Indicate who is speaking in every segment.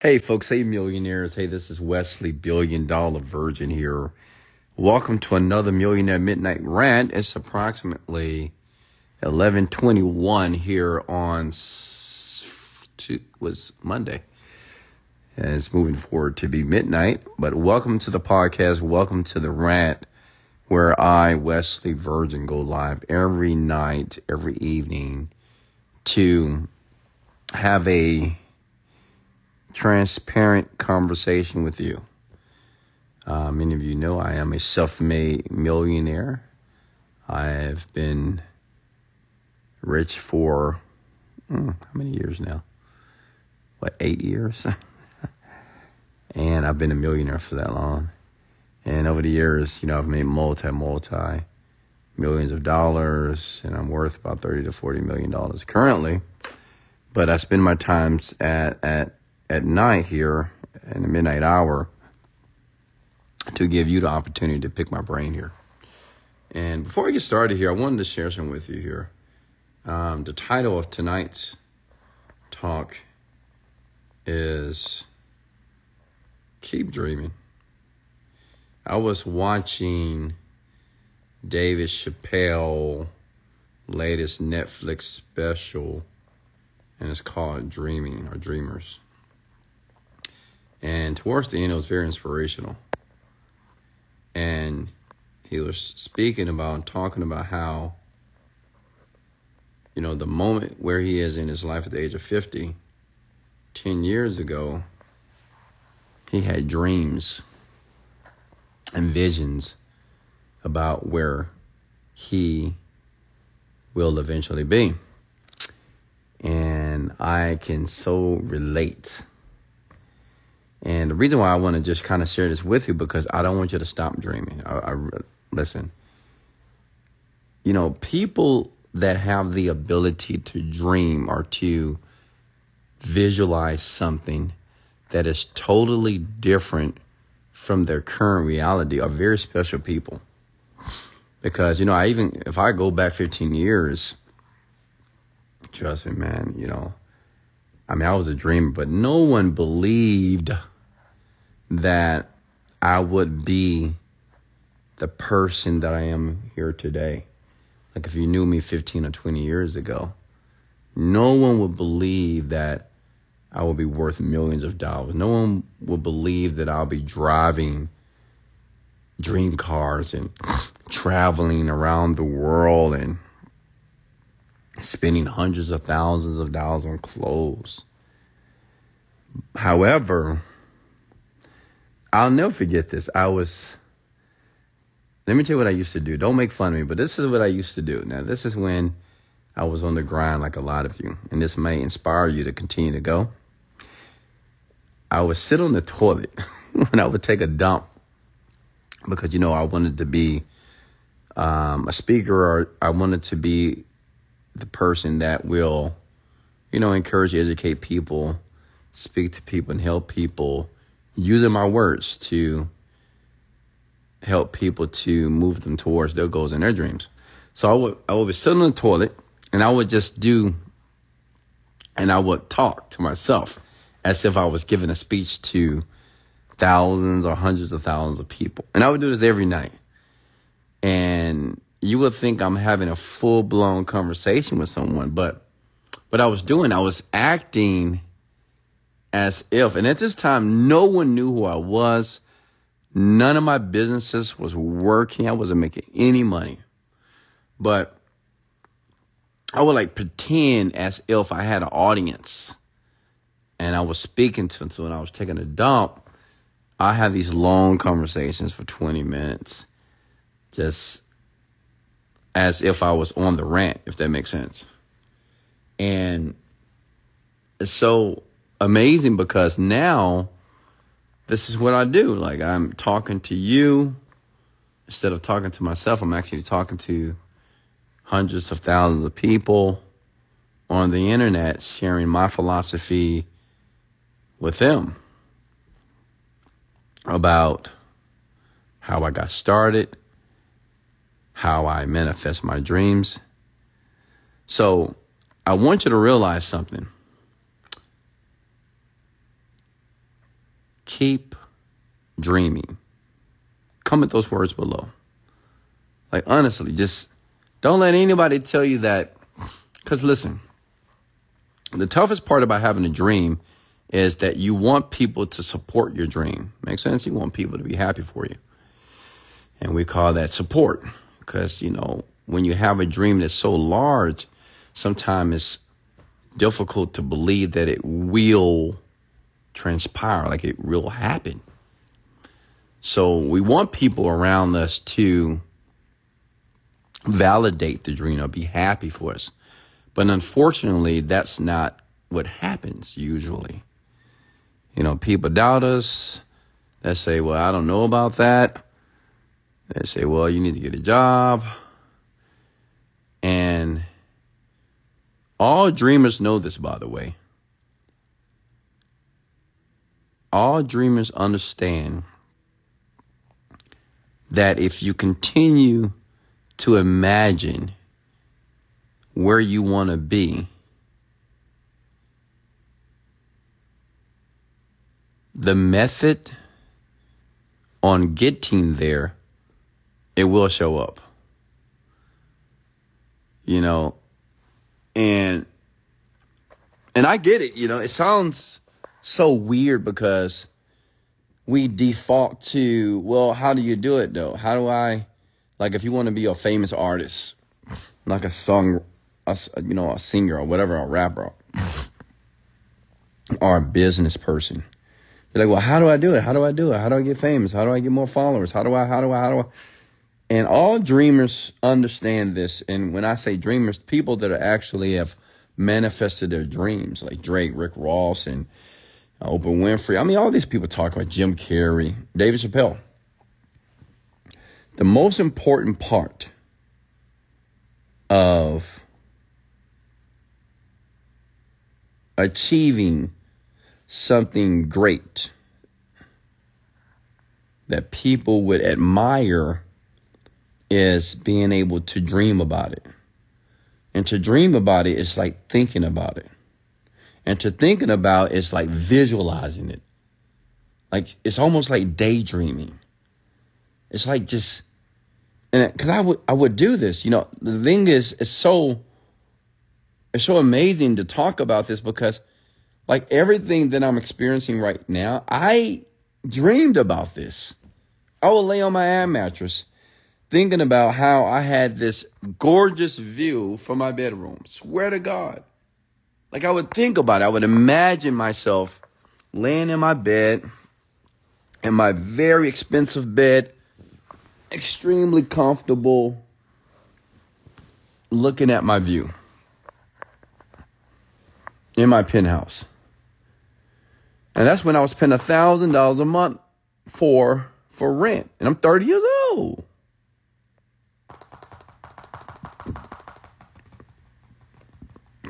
Speaker 1: Hey, folks. Hey, millionaires. Hey, this is Wesley, billion dollar virgin here. Welcome to another Millionaire Midnight Rant. It's approximately 1121 here on was Monday. And it's moving forward to be midnight. But welcome to the podcast. Welcome to the rant where I, Wesley Virgin, go live every night, every evening to have a transparent conversation with you. Uh, many of you know I am a self made millionaire. I have been rich for hmm, how many years now? What, eight years? and I've been a millionaire for that long. And over the years, you know, I've made multi, multi millions of dollars, and I'm worth about 30 to 40 million dollars currently. But I spend my times at, at at night here in the midnight hour to give you the opportunity to pick my brain here. And before I get started here, I wanted to share something with you here. Um, the title of tonight's talk is Keep Dreaming. I was watching David Chappelle latest Netflix special and it's called Dreaming or Dreamers. And towards the end, it was very inspirational. And he was speaking about, talking about how, you know, the moment where he is in his life at the age of 50, 10 years ago, he had dreams and visions about where he will eventually be. And I can so relate and the reason why I want to just kind of share this with you because I don't want you to stop dreaming. I, I listen. You know, people that have the ability to dream or to visualize something that is totally different from their current reality are very special people. Because, you know, I even, if I go back 15 years, trust me, man, you know, I mean, I was a dreamer, but no one believed that I would be the person that I am here today. Like if you knew me 15 or 20 years ago, no one would believe that I would be worth millions of dollars. No one would believe that I'll be driving dream cars and traveling around the world and spending hundreds of thousands of dollars on clothes. However, I'll never forget this. I was, let me tell you what I used to do. Don't make fun of me, but this is what I used to do. Now, this is when I was on the grind like a lot of you, and this may inspire you to continue to go. I would sit on the toilet when I would take a dump because, you know, I wanted to be um, a speaker or I wanted to be the person that will, you know, encourage, educate people, speak to people, and help people using my words to help people to move them towards their goals and their dreams. So I would I would be sitting on the toilet and I would just do and I would talk to myself as if I was giving a speech to thousands or hundreds of thousands of people. And I would do this every night. And you would think I'm having a full blown conversation with someone, but what I was doing, I was acting as if, and at this time, no one knew who I was. None of my businesses was working. I wasn't making any money. But I would like pretend as if I had an audience and I was speaking to them. So when I was taking a dump, I had these long conversations for 20 minutes, just as if I was on the rant, if that makes sense. And so amazing because now this is what I do. Like I'm talking to you instead of talking to myself. I'm actually talking to hundreds of thousands of people on the internet, sharing my philosophy with them about how I got started, how I manifest my dreams. So I want you to realize something keep dreaming. Comment those words below. Like, honestly, just don't let anybody tell you that. Because listen, the toughest part about having a dream is that you want people to support your dream. Make sense? You want people to be happy for you. And we call that support because, you know, when you have a dream that's so large, sometimes it's difficult to believe that it will transpire, like it will happen. So we want people around us to validate the dream or be happy for us. But unfortunately, that's not what happens usually. You know, people doubt us. They say, well, I don't know about that. They say, well, you need to get a job. And all dreamers know this, by the way. All dreamers understand that if you continue to imagine where you want to be, the method on getting there, it will show up. You know, and and I get it, you know, it sounds so weird because we default to, well, how do you do it though? How do I like if you want to be a famous artist, like a song a, you know, a singer or whatever, a rapper or a business person. They're like, well, how do I do it? How do I do it? How do I get famous? How do I get more followers? How do I, how do I, how do I? And all dreamers understand this. And when I say dreamers, people that are actually have manifested their dreams, like Drake, Rick Ross, and Oprah Winfrey. I mean, all these people talk about Jim Carrey, David Chappelle. The most important part of achieving something great that people would admire is being able to dream about it. And to dream about it is like thinking about it. And to thinking about is like visualizing it. Like it's almost like daydreaming. It's like just and because I would I would do this, you know. The thing is, it's so it's so amazing to talk about this because like everything that I'm experiencing right now, I dreamed about this. I would lay on my air mattress thinking about how I had this gorgeous view from my bedroom. Swear to God. Like I would think about it. I would imagine myself laying in my bed, in my very expensive bed, extremely comfortable, looking at my view in my penthouse. And that's when I was paying thousand dollars a month for for rent. And I'm 30 years old.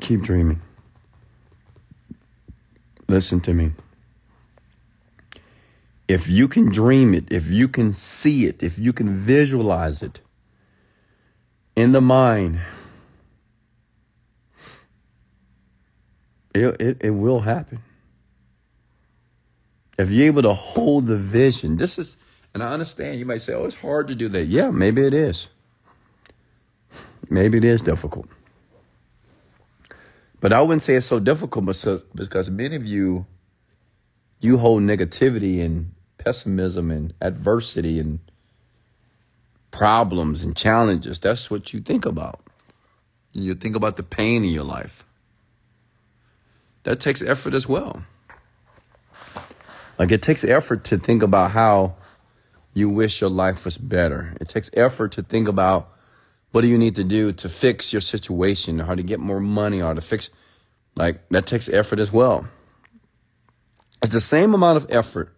Speaker 1: Keep dreaming. Listen to me. If you can dream it, if you can see it, if you can visualize it in the mind, it, it, it will happen. If you're able to hold the vision, this is, and I understand you might say, oh, it's hard to do that. Yeah, maybe it is. Maybe it is difficult. But I wouldn't say it's so difficult because, because many of you, you hold negativity and pessimism and adversity and problems and challenges. That's what you think about. You think about the pain in your life that takes effort as well. Like it takes effort to think about how you wish your life was better. It takes effort to think about what do you need to do to fix your situation, how to get more money, or to fix. Like that takes effort as well. It's the same amount of effort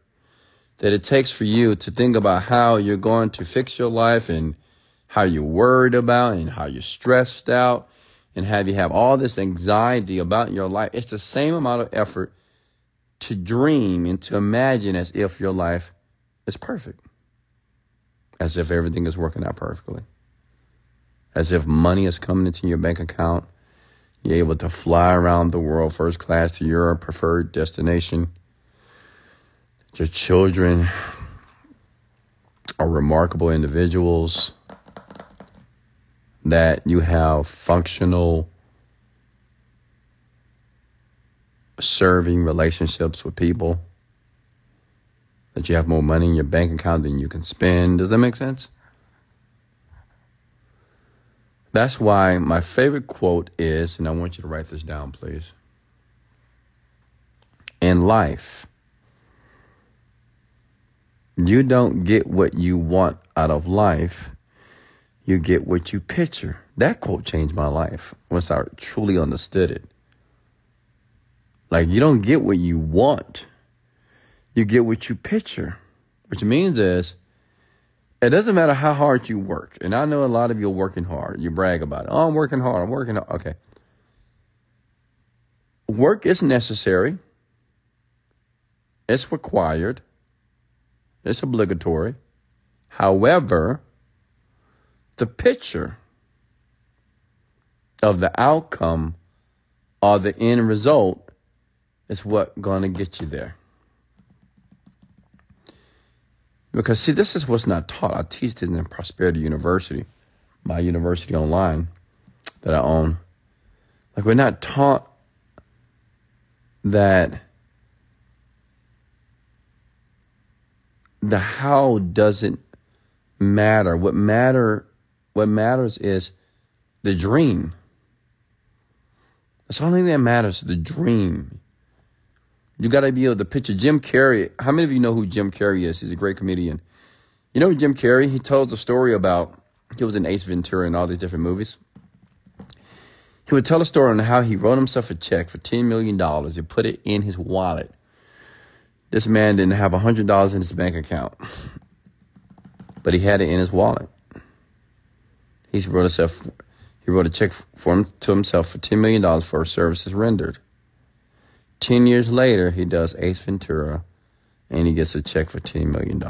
Speaker 1: that it takes for you to think about how you're going to fix your life and how you're worried about and how you're stressed out and have you have all this anxiety about your life, it's the same amount of effort to dream and to imagine as if your life is perfect, as if everything is working out perfectly, as if money is coming into your bank account. You're able to fly around the world first class to your preferred destination. Your children are remarkable individuals, that you have functional serving relationships with people, that you have more money in your bank account than you can spend. Does that make sense? That's why my favorite quote is, and I want you to write this down, please. In life, you don't get what you want out of life, you get what you picture. That quote changed my life once I truly understood it. Like, you don't get what you want, you get what you picture, which means is, it doesn't matter how hard you work. And I know a lot of you are working hard. You brag about it. Oh, I'm working hard. I'm working hard. Okay. Work is necessary. It's required. It's obligatory. However, the picture of the outcome or the end result is what going to get you there. Because see, this is what's not taught. I teach this in Prosperity University, my university online that I own. Like we're not taught that the how doesn't matter. What matter what matters is the dream. That's the only thing that matters, the dream. You got to be able to picture Jim Carrey. How many of you know who Jim Carrey is? He's a great comedian. You know Jim Carrey? He tells a story about, he was in Ace Ventura and all these different movies. He would tell a story on how he wrote himself a check for $10 million and put it in his wallet. This man didn't have $100 in his bank account, but he had it in his wallet. He wrote himself, he wrote a check for him, to himself for $10 million for services rendered. 10 years later, he does Ace Ventura and he gets a check for $10 million.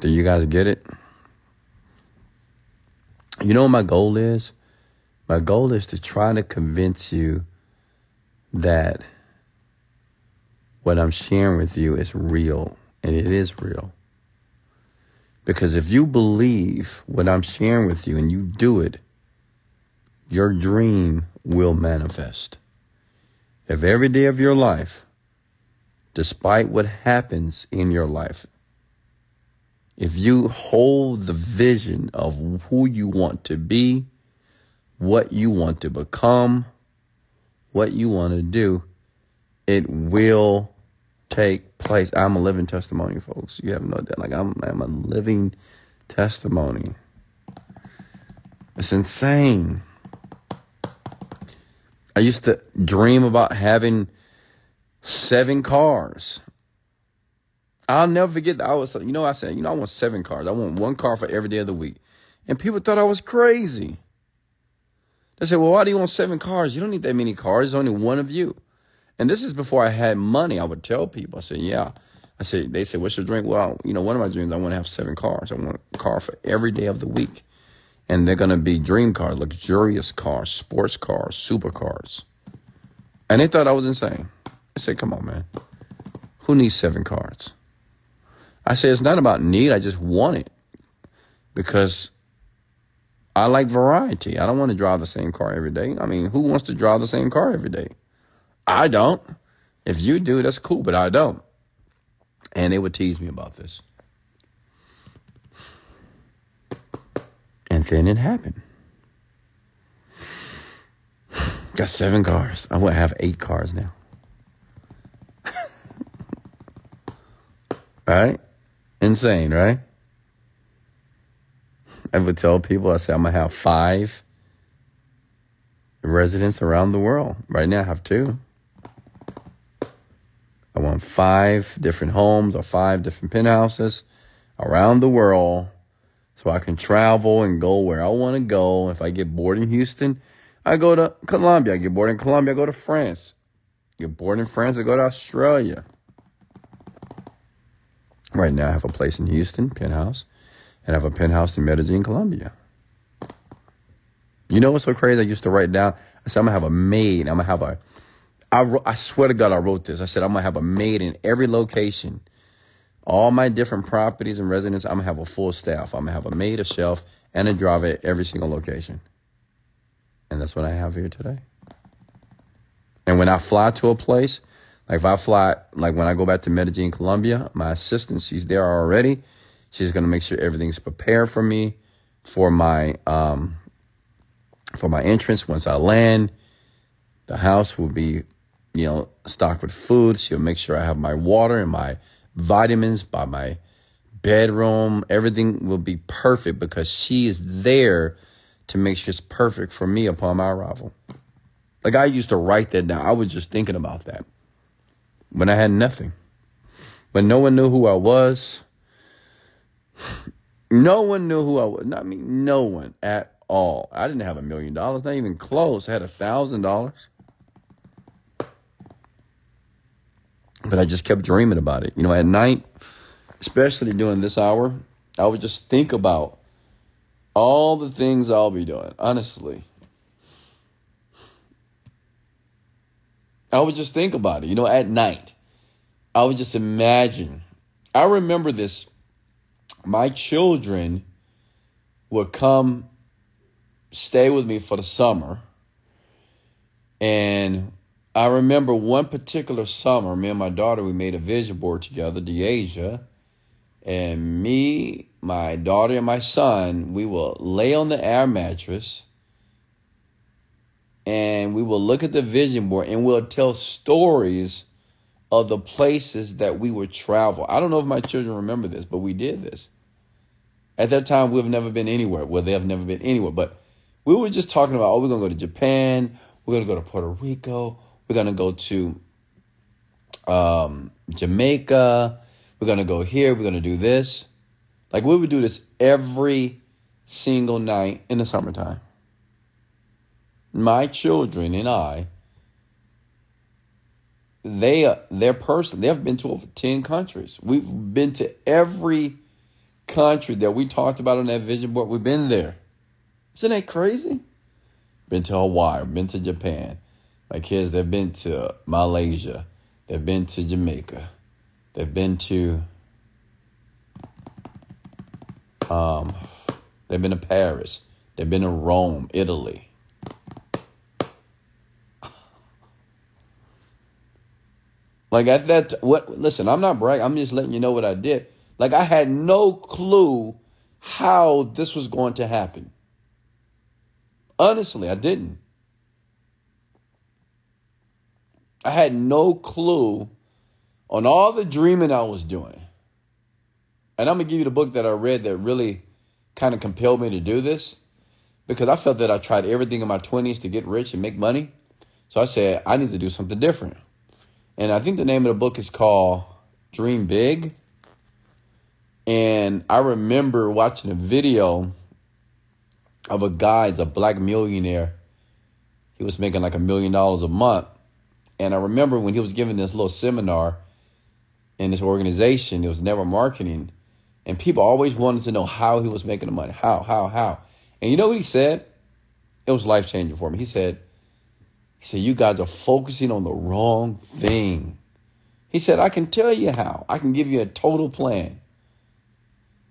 Speaker 1: Do you guys get it? You know what my goal is? My goal is to try to convince you that what I'm sharing with you is real, and it is real. Because if you believe what I'm sharing with you and you do it, your dream will manifest. If every day of your life, despite what happens in your life, if you hold the vision of who you want to be, what you want to become, what you want to do, it will take place. I'm a living testimony, folks. You have no doubt. Like I'm, I'm a living testimony. It's insane. I used to dream about having seven cars. I'll never forget that I was, you know, I said, you know, I want seven cars. I want one car for every day of the week. And people thought I was crazy. They said, well, why do you want seven cars? You don't need that many cars. There's only one of you. And this is before I had money. I would tell people, I said, yeah. I said, they said, what's your dream? Well, you know, one of my dreams, I want to have seven cars. I want a car for every day of the week. And they're going to be dream cars, luxurious cars, sports cars, supercars. And they thought I was insane. I said, come on, man. Who needs seven cars? I said, it's not about need. I just want it because I like variety. I don't want to drive the same car every day. I mean, who wants to drive the same car every day? I don't. If you do, that's cool, but I don't. And they would tease me about this. And then it happened. Got seven cars. I to have eight cars now. right? Insane, right? I would tell people, I say, I'm going to have five residents around the world. Right now, I have two. I want five different homes or five different penthouses around the world so I can travel and go where I want to go. If I get bored in Houston, I go to Colombia. I get bored in Colombia, I go to France. Get bored in France, I go to Australia. Right now, I have a place in Houston, penthouse, and I have a penthouse in Medellin, Colombia. You know what's so crazy? I used to write down, I said, I'm gonna have a maid. I'm gonna have a. I, I swear to God, I wrote this. I said, I'm gonna have a maid in every location. All my different properties and residences, I'm gonna have a full staff. I'm gonna have a maid, a chef, and a driver at every single location. And that's what I have here today. And when I fly to a place, like if I fly, like when I go back to Medellin, Colombia, my assistant, she's there already. She's gonna make sure everything's prepared for me for my um for my entrance once I land. The house will be, you know, stocked with food. She'll make sure I have my water and my vitamins by my bedroom. Everything will be perfect because she is there to make sure it's perfect for me upon my arrival. Like I used to write that down. I was just thinking about that when I had nothing. when no one knew who I was. No one knew who I was. I mean, no one at all. I didn't have a million dollars, not even close. I had a thousand dollars. But I just kept dreaming about it. You know, at night, especially during this hour, I would just think about all the things I'll be doing, honestly. I would just think about it, you know, at night. I would just imagine. I remember this. My children would come stay with me for the summer. And I remember one particular summer, me and my daughter, we made a vision board together, Deasia. And me, my daughter, and my son, we will lay on the air mattress and we will look at the vision board and we'll tell stories of the places that we would travel. I don't know if my children remember this, but we did this. At that time, we've never been anywhere. Well, they have never been anywhere, but we were just talking about, oh, we're going to go to Japan. We're going to go to Puerto Rico. We're going to go to um, Jamaica. We're going to go here. We're going to do this. Like we would do this every single night in the summertime my children and I, they they're person they've been to over 10 countries. We've been to every country that we talked about on that vision board. We've been there. Isn't that crazy? Been to Hawaii, been to Japan. My kids, they've been to Malaysia, they've been to Jamaica, they've been to um, they've been to Paris, they've been to Rome, Italy. Like at that, what? Listen, I'm not bragging. I'm just letting you know what I did. Like I had no clue how this was going to happen. Honestly, I didn't. I had no clue on all the dreaming I was doing. And I'm going to give you the book that I read that really kind of compelled me to do this because I felt that I tried everything in my 20s to get rich and make money. So I said, I need to do something different. And I think the name of the book is called Dream Big. And I remember watching a video of a guy, it's a black millionaire. He was making like a million dollars a month. And I remember when he was giving this little seminar in this organization, it was network marketing. And people always wanted to know how he was making the money. How, how, how. And you know what he said? It was life changing for me. He said, he said, You guys are focusing on the wrong thing. He said, I can tell you how. I can give you a total plan.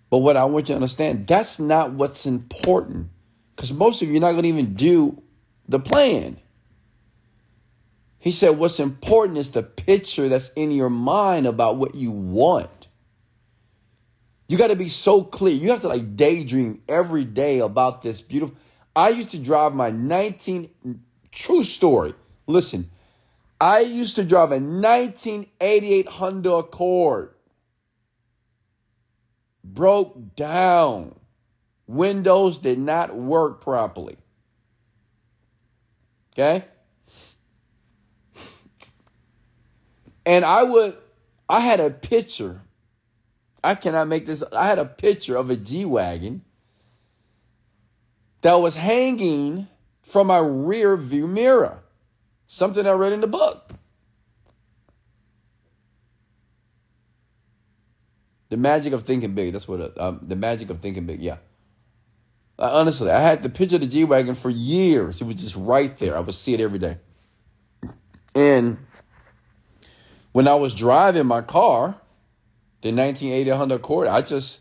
Speaker 1: But what I want you to understand, that's not what's important. Because most of you are not going to even do the plan. He said, What's important is the picture that's in your mind about what you want. You got to be so clear. You have to like daydream every day about this beautiful. I used to drive my 19 True story. Listen, I used to drive a 1988 Honda Accord. Broke down. Windows did not work properly. Okay? And I would, I had a picture. I cannot make this. I had a picture of a G Wagon that was hanging from my rear view mirror. Something I read in the book. The magic of thinking big. That's what, it, um, the magic of thinking big. Yeah. Like, honestly, I had the picture of the G Wagon for years. It was just right there. I would see it every day. And when I was driving my car, the 1980 Honda Accord, I just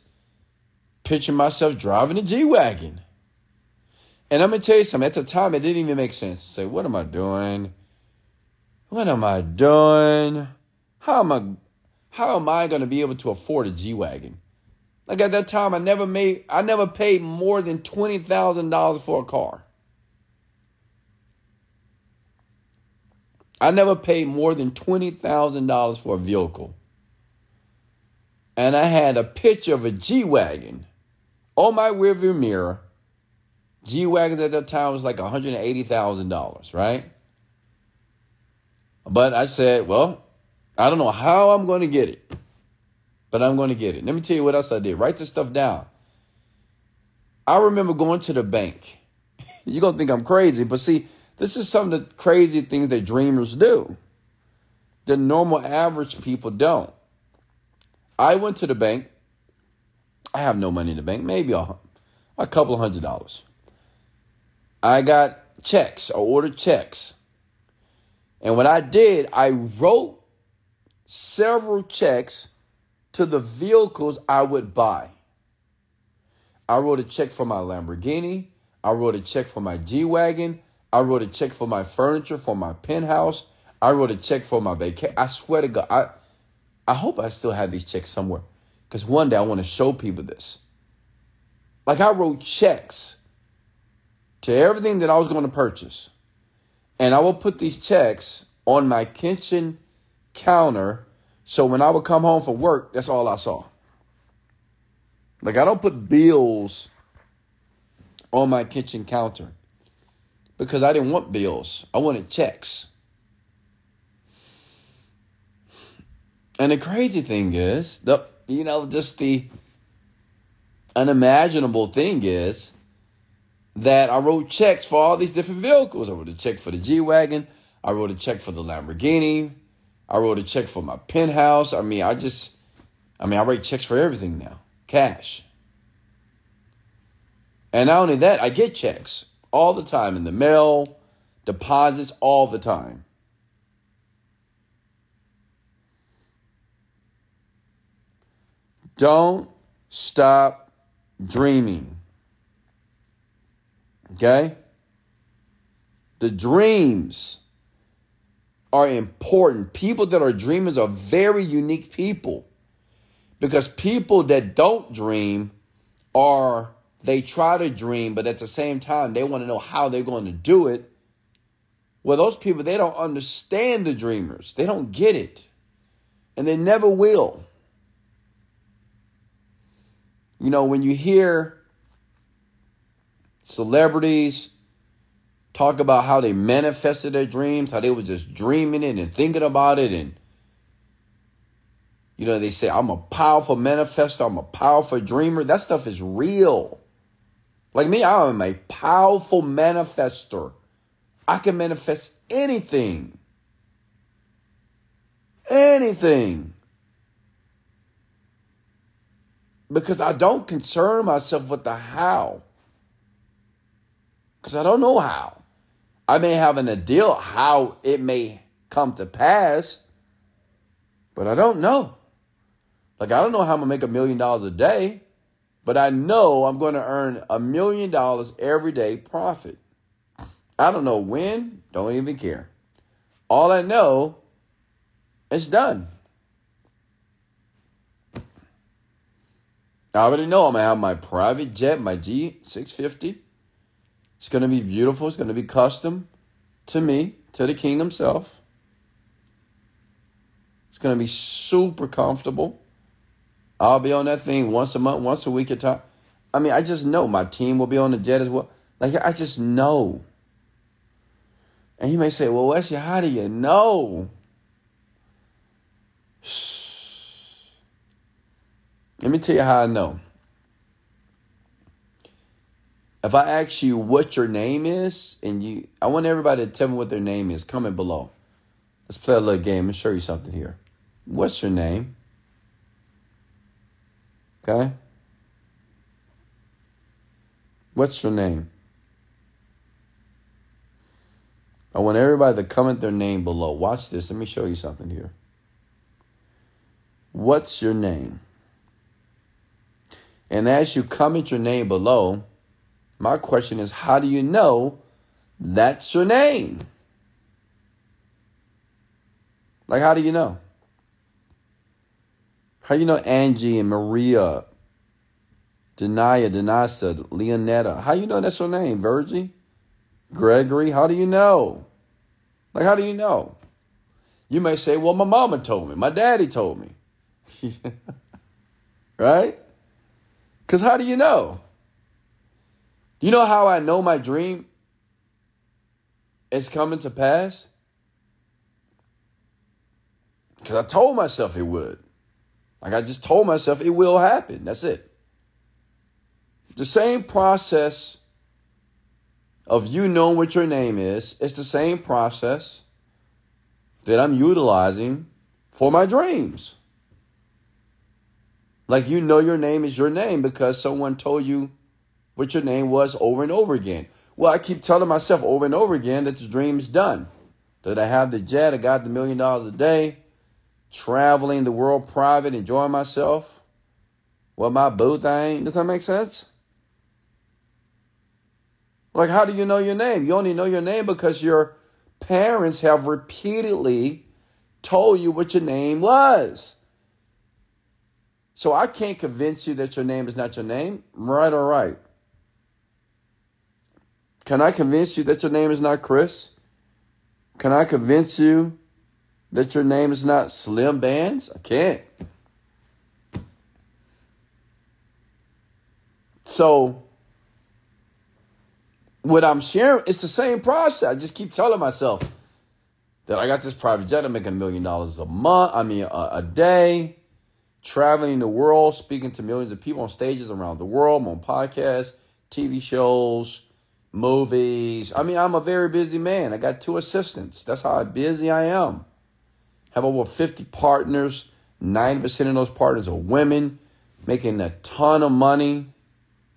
Speaker 1: pictured myself driving a G Wagon. And I'm going to tell you something. At the time, it didn't even make sense to say, what am I doing? What am I doing? How am I, how am I going to be able to afford a G Wagon? Like at that time, I never made, I never paid more than $20,000 for a car. I never paid more than $20,000 for a vehicle. And I had a picture of a G Wagon on my rearview mirror. G Wagons at that time was like $180,000, right? But I said, well, I don't know how I'm going to get it but I'm going to get it. Let me tell you what else I did. Write this stuff down. I remember going to the bank. You're going to think I'm crazy, but see, this is some of the crazy things that dreamers do. The normal average people don't. I went to the bank. I have no money in the bank, maybe a, a couple of hundred dollars. I got checks, I ordered checks. And what I did, I wrote several checks to the vehicles I would buy. I wrote a check for my Lamborghini. I wrote a check for my G Wagon. I wrote a check for my furniture, for my penthouse. I wrote a check for my vacation. I swear to God, I, I hope I still have these checks somewhere. Because one day I want to show people this. Like I wrote checks to everything that I was going to purchase. And I will put these checks on my kitchen counter so when I would come home from work, that's all I saw. Like I don't put bills on my kitchen counter because I didn't want bills. I wanted checks. And the crazy thing is, the you know, just the unimaginable thing is that I wrote checks for all these different vehicles. I wrote a check for the G Wagon. I wrote a check for the Lamborghini. I wrote a check for my penthouse. I mean, I just, I mean, I write checks for everything now, cash. And not only that, I get checks all the time in the mail, deposits all the time. Don't stop dreaming. Okay? The dreams are important. People that are dreamers are very unique people. Because people that don't dream are, they try to dream, but at the same time, they want to know how they're going to do it. Well, those people, they don't understand the dreamers, they don't get it, and they never will. You know, when you hear celebrities, talk about how they manifested their dreams, how they were just dreaming it and thinking about it. And, you know, they say, I'm a powerful manifester, I'm a powerful dreamer. That stuff is real. Like me, I am a powerful manifester. I can manifest anything. Anything. Because I don't concern myself with the how. Because I don't know how. I may have an idea how it may come to pass, but I don't know. Like, I don't know how I'm going to make a million dollars a day, but I know I'm going to earn a million dollars every day profit. I don't know when, don't even care. All I know, it's done. I already know I'm going to have my private jet, my G650. It's going to be beautiful. It's going to be custom to me, to the king himself. It's going to be super comfortable. I'll be on that thing once a month, once a week at time. I mean, I just know my team will be on the jet as well. Like, I just know. And you may say, well, Wesley, how do you know? Let me tell you how I know. If I ask you what your name is, and you, I want everybody to tell me what their name is. Comment below. Let's play a little game and show you something here. What's your name? Okay. What's your name? I want everybody to comment their name below. Watch this. Let me show you something here. What's your name? And as you comment your name below, my question is how do you know that's your name? Like, how do you know? How you know Angie and Maria, Denaya, Denasa, Leonetta? How you know that's your name? Virgie? Gregory? How do you know? Like, how do you know? You may say, well, my mama told me, my daddy told me. right? Because how do you know? You know how I know my dream is coming to pass? Because I told myself it would. Like I just told myself it will happen. That's it. The same process of you knowing what your name is, it's the same process that I'm utilizing for my dreams. Like you know your name is your name because someone told you what your name was over and over again. Well, I keep telling myself over and over again that the dream's done. That I have the jet, I got the million dollars a day, traveling the world private, enjoying myself. Well, my boo thing. Does that make sense? Like, how do you know your name? You only know your name because your parents have repeatedly told you what your name was. So I can't convince you that your name is not your name, right or right. Can I convince you that your name is not Chris? Can I convince you that your name is not Slim Bands? I can't. So, what I'm sharing, it's the same process. I just keep telling myself that I got this private jet. I'm making a million dollars a month. I mean, a, a, day, traveling the world, speaking to millions of people on stages around the world. I'm on podcasts, TV shows, movies. I mean, I'm a very busy man. I got two assistants. That's how busy I am. Have over 50 partners. 90% of those partners are women, making a ton of money,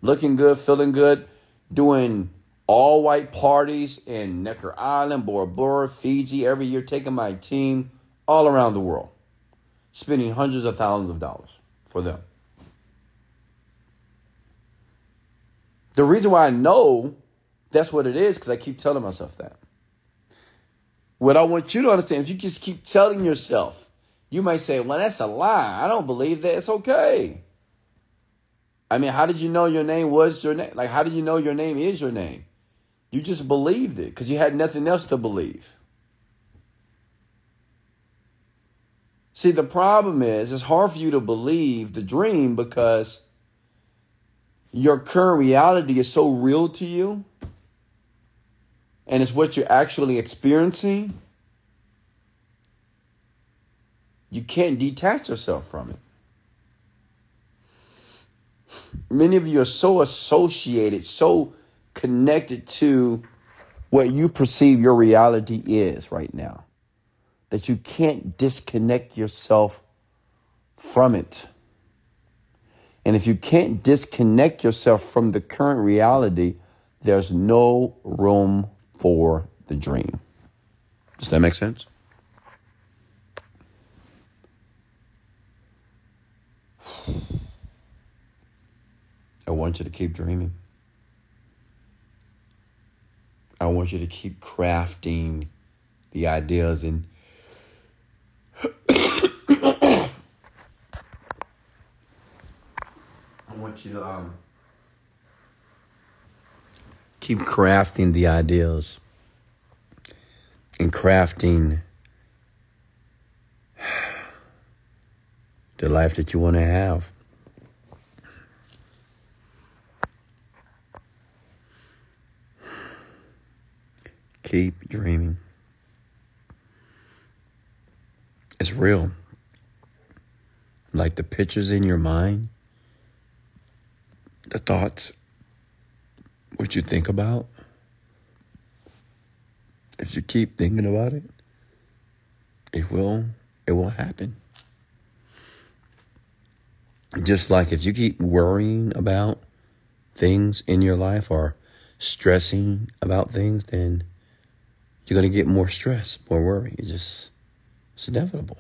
Speaker 1: looking good, feeling good, doing all white parties in Necker Island, Bora Bora, Fiji every year, taking my team all around the world, spending hundreds of thousands of dollars for them. The reason why I know that's what it is because I keep telling myself that. What I want you to understand, if you just keep telling yourself, you might say, well, that's a lie. I don't believe that. It's okay. I mean, how did you know your name was your name? Like, how do you know your name is your name? You just believed it because you had nothing else to believe. See, the problem is it's hard for you to believe the dream because your current reality is so real to you and it's what you're actually experiencing, you can't detach yourself from it. Many of you are so associated, so connected to what you perceive your reality is right now that you can't disconnect yourself from it. And if you can't disconnect yourself from the current reality, there's no room for the dream. Does that make sense? I want you to keep dreaming. I want you to keep crafting the ideas and I want you to um keep crafting the ideas and crafting the life that you want to have. Keep dreaming. It's real. Like the pictures in your mind, the thoughts what you think about, if you keep thinking about it, it will it will happen. Just like if you keep worrying about things in your life or stressing about things, then you're going to get more stress, more worry. It just, it's inevitable.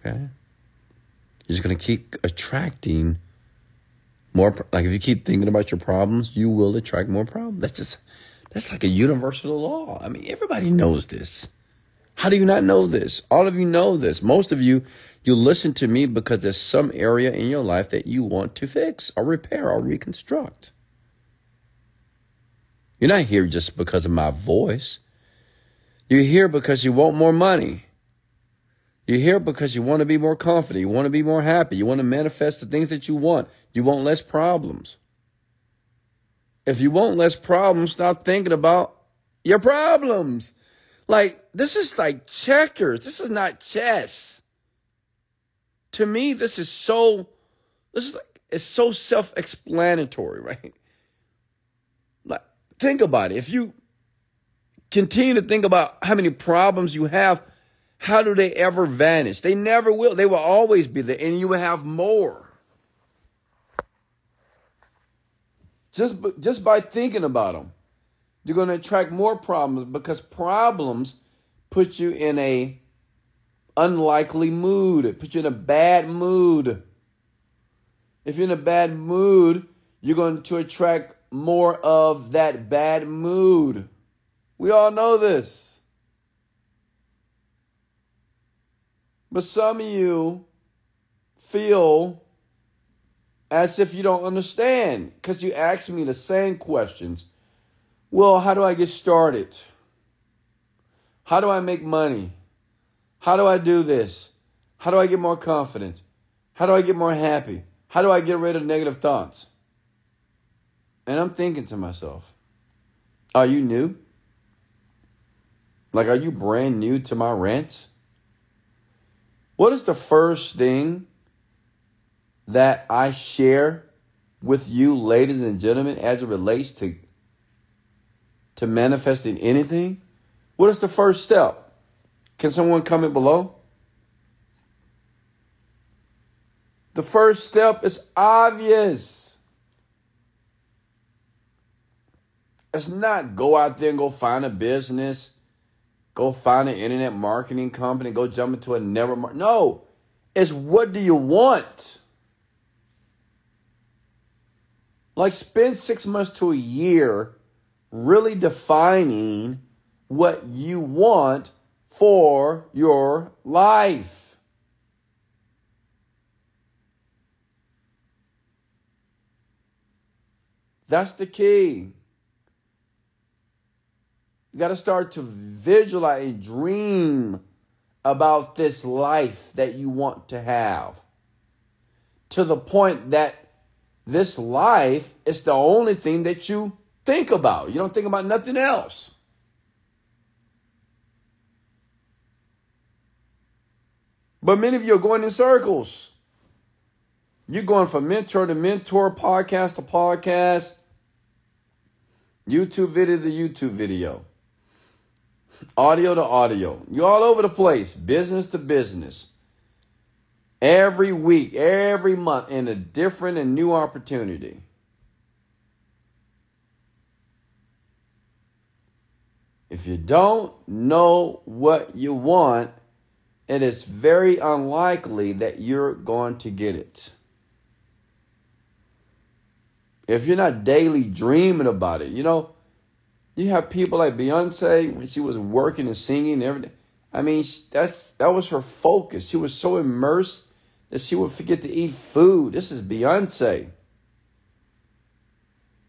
Speaker 1: Okay? You're just going to keep attracting more. Like if you keep thinking about your problems, you will attract more problems. That's just, that's like a universal law. I mean, everybody knows this. How do you not know this? All of you know this. Most of you, you listen to me because there's some area in your life that you want to fix or repair or reconstruct. You're not here just because of my voice. You're here because you want more money. You're here because you want to be more confident. You want to be more happy. You want to manifest the things that you want. You want less problems. If you want less problems, stop thinking about your problems. Like, this is like checkers. This is not chess. To me, this is so, this is like, it's so self explanatory, right? Like, think about it. If you continue to think about how many problems you have, how do they ever vanish? They never will. They will always be there, and you will have more. Just, just by thinking about them, you're going to attract more problems because problems put you in a unlikely mood. It puts you in a bad mood. If you're in a bad mood, you're going to attract more of that bad mood. We all know this. But some of you feel as if you don't understand because you ask me the same questions. Well, how do I get started? How do I make money? How do I do this? How do I get more confident? How do I get more happy? How do I get rid of negative thoughts? And I'm thinking to myself, are you new? Like, are you brand new to my rants? What is the first thing that I share with you, ladies and gentlemen, as it relates to, to manifesting anything? What is the first step? Can someone comment below? The first step is obvious. It's not go out there and go find a business, go find an internet marketing company, go jump into a never. Mar- no, it's what do you want? Like spend six months to a year really defining what you want for your life. That's the key. You got to start to visualize and dream about this life that you want to have to the point that this life is the only thing that you think about. You don't think about nothing else. But many of you are going in circles. You're going from mentor to mentor, podcast to podcast, YouTube video to YouTube video, audio to audio. You're all over the place, business to business. Every week, every month, in a different and new opportunity. If you don't know what you want, it is very unlikely that you're going to get it. If you're not daily dreaming about it, you know, you have people like Beyonce when she was working and singing and everything. I mean, that's that was her focus. She was so immersed that she would forget to eat food. This is Beyonce.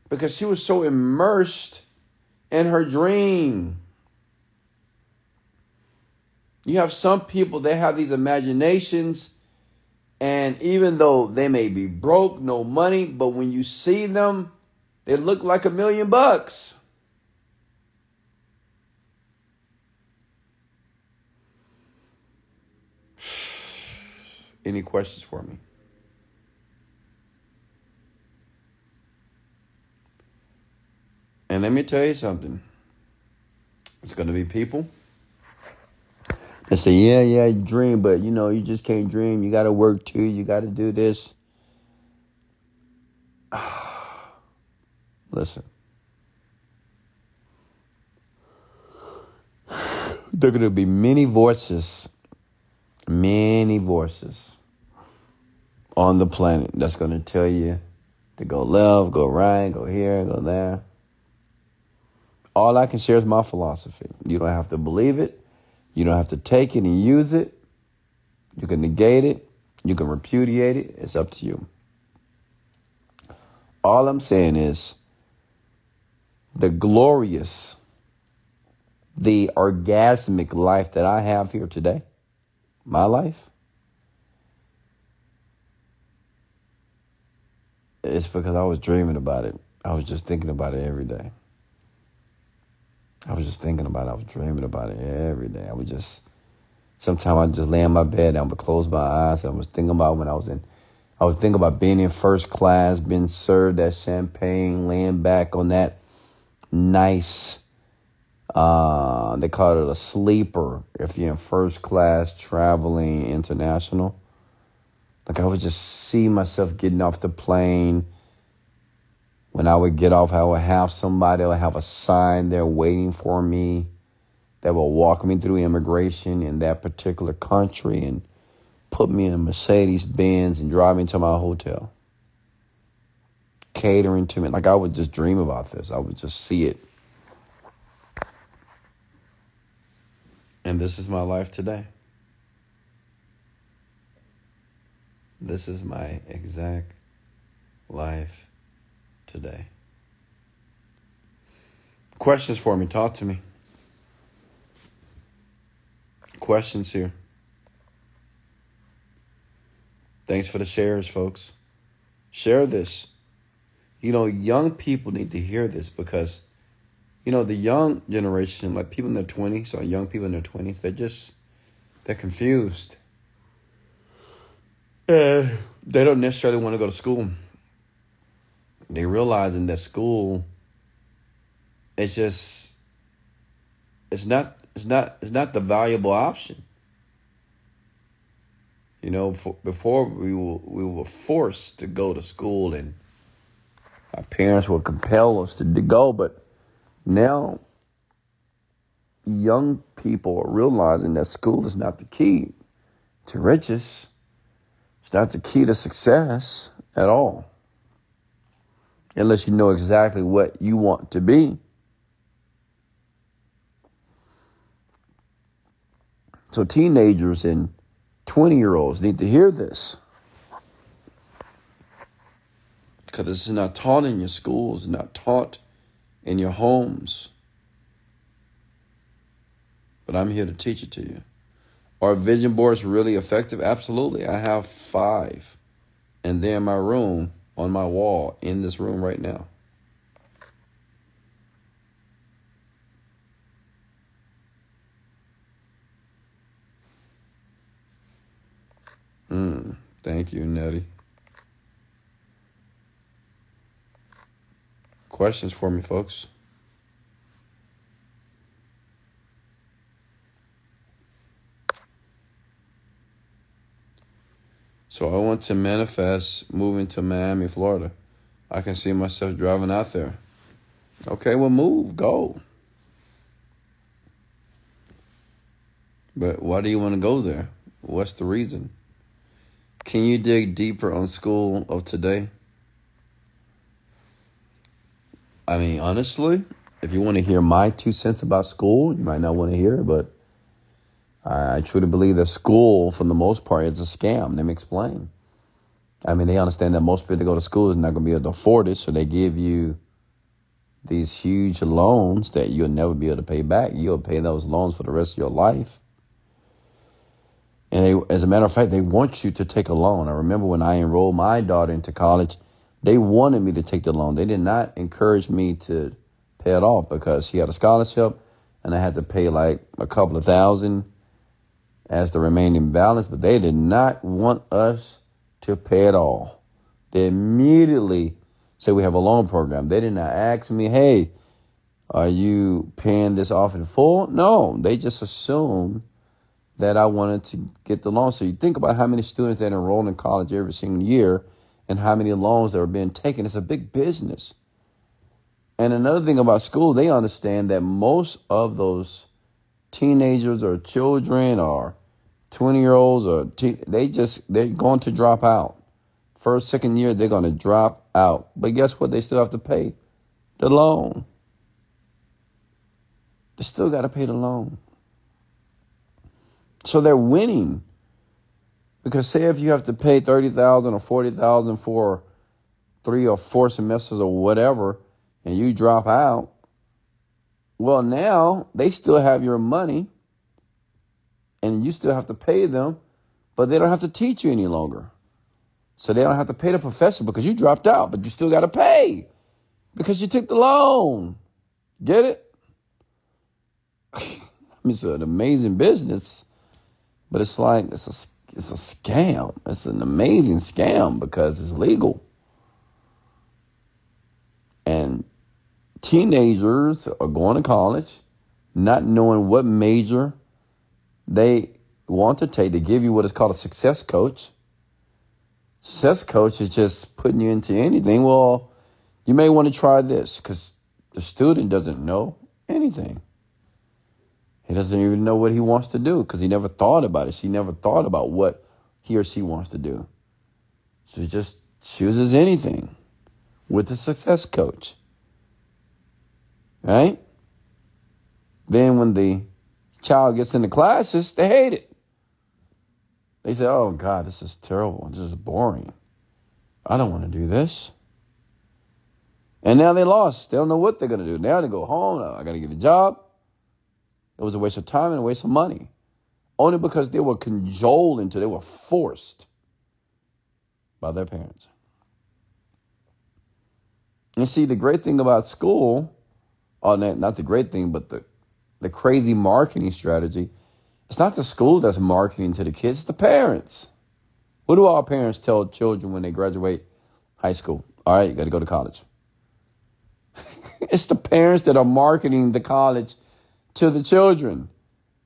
Speaker 1: Because she was so immersed in her dream. You have some people, they have these imaginations, and even though they may be broke, no money, but when you see them, they look like a million bucks. Any questions for me? And let me tell you something. It's going to be people that say, yeah, yeah, you dream, but you know, you just can't dream. You got to work too. You got to do this. Listen. There are going to be many voices, many voices on the planet that's going to tell you to go left, go right, go here, go there. All I can share is my philosophy. You don't have to believe it. You don't have to take it and use it. You can negate it. You can repudiate it. It's up to you. All I'm saying is the glorious, the orgasmic life that I have here today, my life, it's because I was dreaming about it. I was just thinking about it every day. I was just thinking about it. I was dreaming about it every day. I was just, sometimes I just lay in my bed and I would close my eyes. I was thinking about when I was in, I was thinking about being in first class, being served that champagne, laying back on that nice, uh, they call it a sleeper if you're in first class traveling international. Like I would just see myself getting off the plane when I would get off, I would have somebody, I would have a sign there waiting for me that will walk me through immigration in that particular country and put me in a Mercedes Benz and drive me to my hotel. Catering to me. Like I would just dream about this. I would just see it. And this is my life today. This is my exact life today. Questions for me? Talk to me. Questions here. Thanks for the shares, folks. Share this. You know, young people need to hear this because, you know, the young generation, like people in their 20s or young people in their 20s, they're just, they're confused. Uh, they don't necessarily want to go to school they realizing that school it's just it's not it's not it's not the valuable option. You know, for, before we were, we were forced to go to school and our parents would compel us to, to go, but now young people are realizing that school is not the key to riches. It's not the key to success at all unless you know exactly what you want to be. So, teenagers and 20 year olds need to hear this. Because this is not taught in your schools, not taught in your homes. But I'm here to teach it to you. Are vision boards really effective? Absolutely. I have five. And they're in my room on my wall in this room right now. Mm, thank you, Nettie. Questions for me, folks? So I want to manifest moving to Miami, Florida. I can see myself driving out there. Okay, well, move, go. But why do you want to go there? What's the reason? Can you dig deeper on school of today? I mean, honestly, if you want to hear my two cents about school, you might not want to hear it, but I truly believe that school, for the most part, is a scam. Let me explain. I mean, they understand that most people that go to school is not going to be able to afford it, so they give you these huge loans that you'll never be able to pay back. You'll pay those loans for the rest of your life. And they, as a matter of fact, they want you to take a loan. I remember when I enrolled my daughter into college, they wanted me to take the loan. They did not encourage me to pay it off because she had a scholarship and I had to pay like a couple of thousand as the remaining balance, but they did not want us to pay it all. They immediately said we have a loan program. They did not ask me, hey, are you paying this off in full? No, they just assumed that I wanted to get the loan. So you think about how many students that enroll in college every single year and how many loans that are being taken. It's a big business. And another thing about school, they understand that most of those teenagers or children or 20 year olds or te- they just they're going to drop out. First, second year, they're going to drop out. But guess what? They still have to pay the loan. They still got to pay the loan. So they're winning. Because say if you have to pay 30,000 or 40,000 for three or four semesters or whatever and you drop out, well now they still have your money and you still have to pay them, but they don't have to teach you any longer. So they don't have to pay the professor because you dropped out, but you still got to pay because you took the loan. Get it? I mean, it's an amazing business, but it's like it's a it's a scam. It's an amazing scam because it's legal. And teenagers are going to college, not knowing what major they want to take. They give you what is called a success coach. Success coach is just putting you into anything. Well, you may want to try this because the student doesn't know anything. He doesn't even know what he wants to do because he never thought about it. She never thought about what he or she wants to do. So he just chooses anything with the success coach. Right? Then when the child gets into classes, they hate it. They say, oh God, this is terrible. This is boring. I don't want to do this. And now they lost. They don't know what they're going to do. Now they go home. I got to get a job. It was a waste of time and a waste of money. Only because they were cajoled into, they were forced by their parents. And see, the great thing about school, Oh, or not the great thing, but the, the crazy marketing strategy, it's not the school that's marketing to the kids, it's the parents. What do all parents tell children when they graduate high school? All right, you got to go to college. it's the parents that are marketing the college to the children.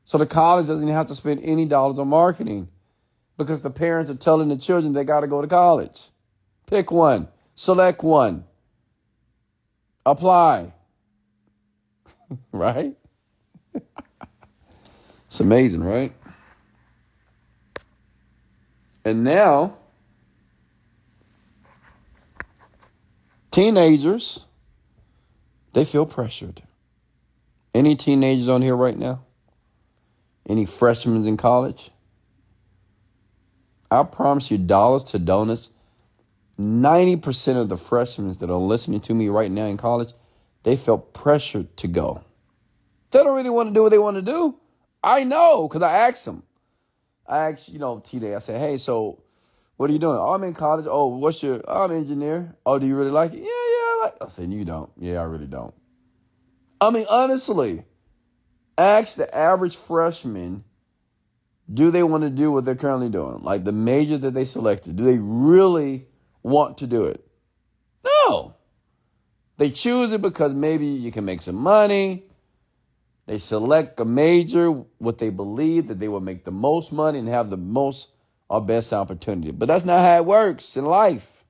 Speaker 1: So the college doesn't have to spend any dollars on marketing because the parents are telling the children they got to go to college. Pick one, select one, apply. right? it's amazing, right? And now, teenagers, they feel pressured. Any teenagers on here right now? Any freshmen in college? I promise you, dollars to donuts, 90% of the freshmen that are listening to me right now in college, they felt pressured to go. They don't really want to do what they want to do. I know because I asked them. I asked, you know, T Day, I said, hey, so what are you doing? Oh, I'm in college. Oh, what's your, oh, I'm engineer. Oh, do you really like it? Yeah, yeah, I like it. I said, you don't. Yeah, I really don't. I mean, honestly, ask the average freshman, do they want to do what they're currently doing? Like the major that they selected, do they really want to do it? They choose it because maybe you can make some money. They select a major, what they believe that they will make the most money and have the most or best opportunity. But that's not how it works in life.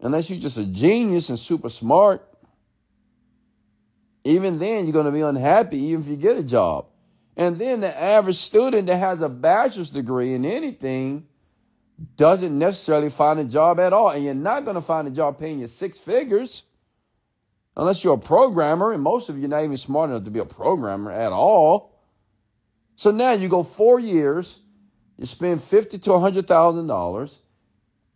Speaker 1: Unless you're just a genius and super smart, even then, you're going to be unhappy even if you get a job. And then the average student that has a bachelor's degree in anything doesn't necessarily find a job at all. And you're not going to find a job paying you six figures unless you're a programmer. And most of you are not even smart enough to be a programmer at all. So now you go four years, you spend fifty to hundred thousand dollars,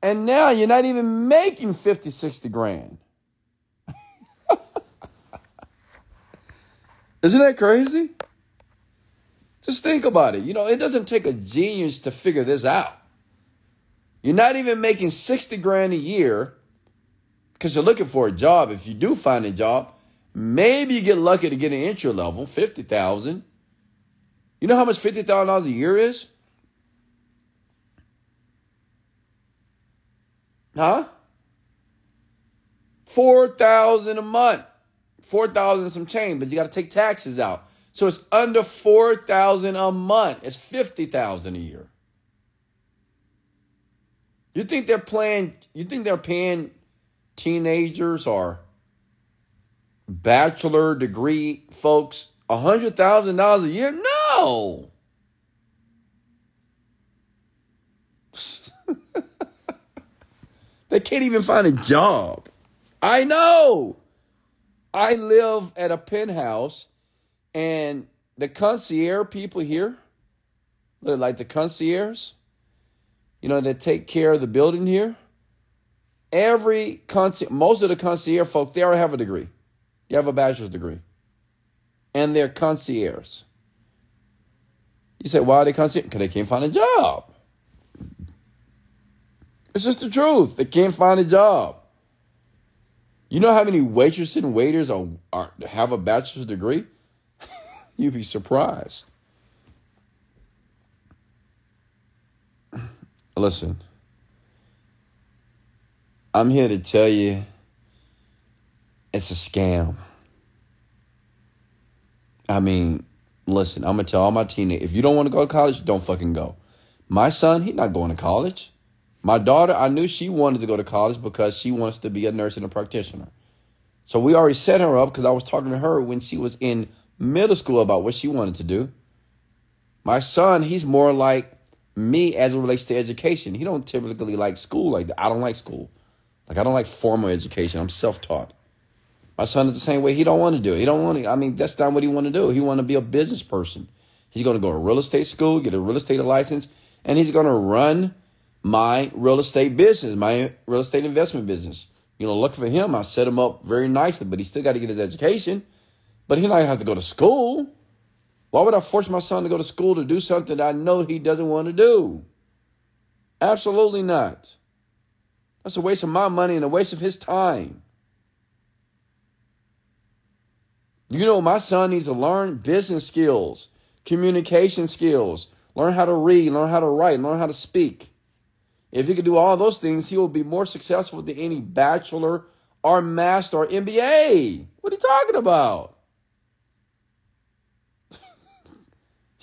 Speaker 1: and now you're not even making 50, 60 grand. Isn't that crazy? Just think about it. You know, it doesn't take a genius to figure this out. You're not even making 60 grand a year because you're looking for a job. If you do find a job, maybe you get lucky to get an entry level, 50,000. You know how much $50,000 a year is? Huh? 4,000 a month four thousand some change, but you got to take taxes out. So it's under four thousand a month. It's fifty thousand a year. You think they're playing? You think they're paying teenagers or bachelor degree folks a $100,000 a year? No. they can't even find a job. I know. I live at a penthouse and the concierge people here, look like the concierge, you know, that take care of the building here. Every concierge, most of the concierge folk, they already have a degree. You have a bachelor's degree. And they're concierge. You say, why are they concierge? Because they can't find a job. It's just the truth. They can't find a job. You know how many waitresses and waiters are, are have a bachelor's degree? You'd be surprised. Listen, I'm here to tell you it's a scam. I mean, listen, I'm gonna tell all my teenagers if you don't want to go to college, don't fucking go. My son, he's not going to college. My daughter, I knew she wanted to go to college because she wants to be a nurse and a practitioner. So we already set her up because I was talking to her when she was in middle school about what she wanted to do. My son, he's more like me as it relates to education. He don't typically like school like that. I don't like school. Like I don't like formal education. I'm self-taught. My son is the same way. He don't want to do it. He don't want to. I mean, that's not what he want to do. He want to be a business person. He's going to go to real estate school, get a real estate license, and he's going to run my real estate business, my real estate investment business. You know, look for him. I set him up very nicely, but he still got to get his education. But he not have to go to school. Why would I force my son to go to school to do something that I know he doesn't want to do? Absolutely not. That's a waste of my money and a waste of his time. You know, my son needs to learn business skills, communication skills, learn how to read, learn how to write, learn how to speak. If he could do all those things, he will be more successful than any bachelor or master or MBA. What are you talking about?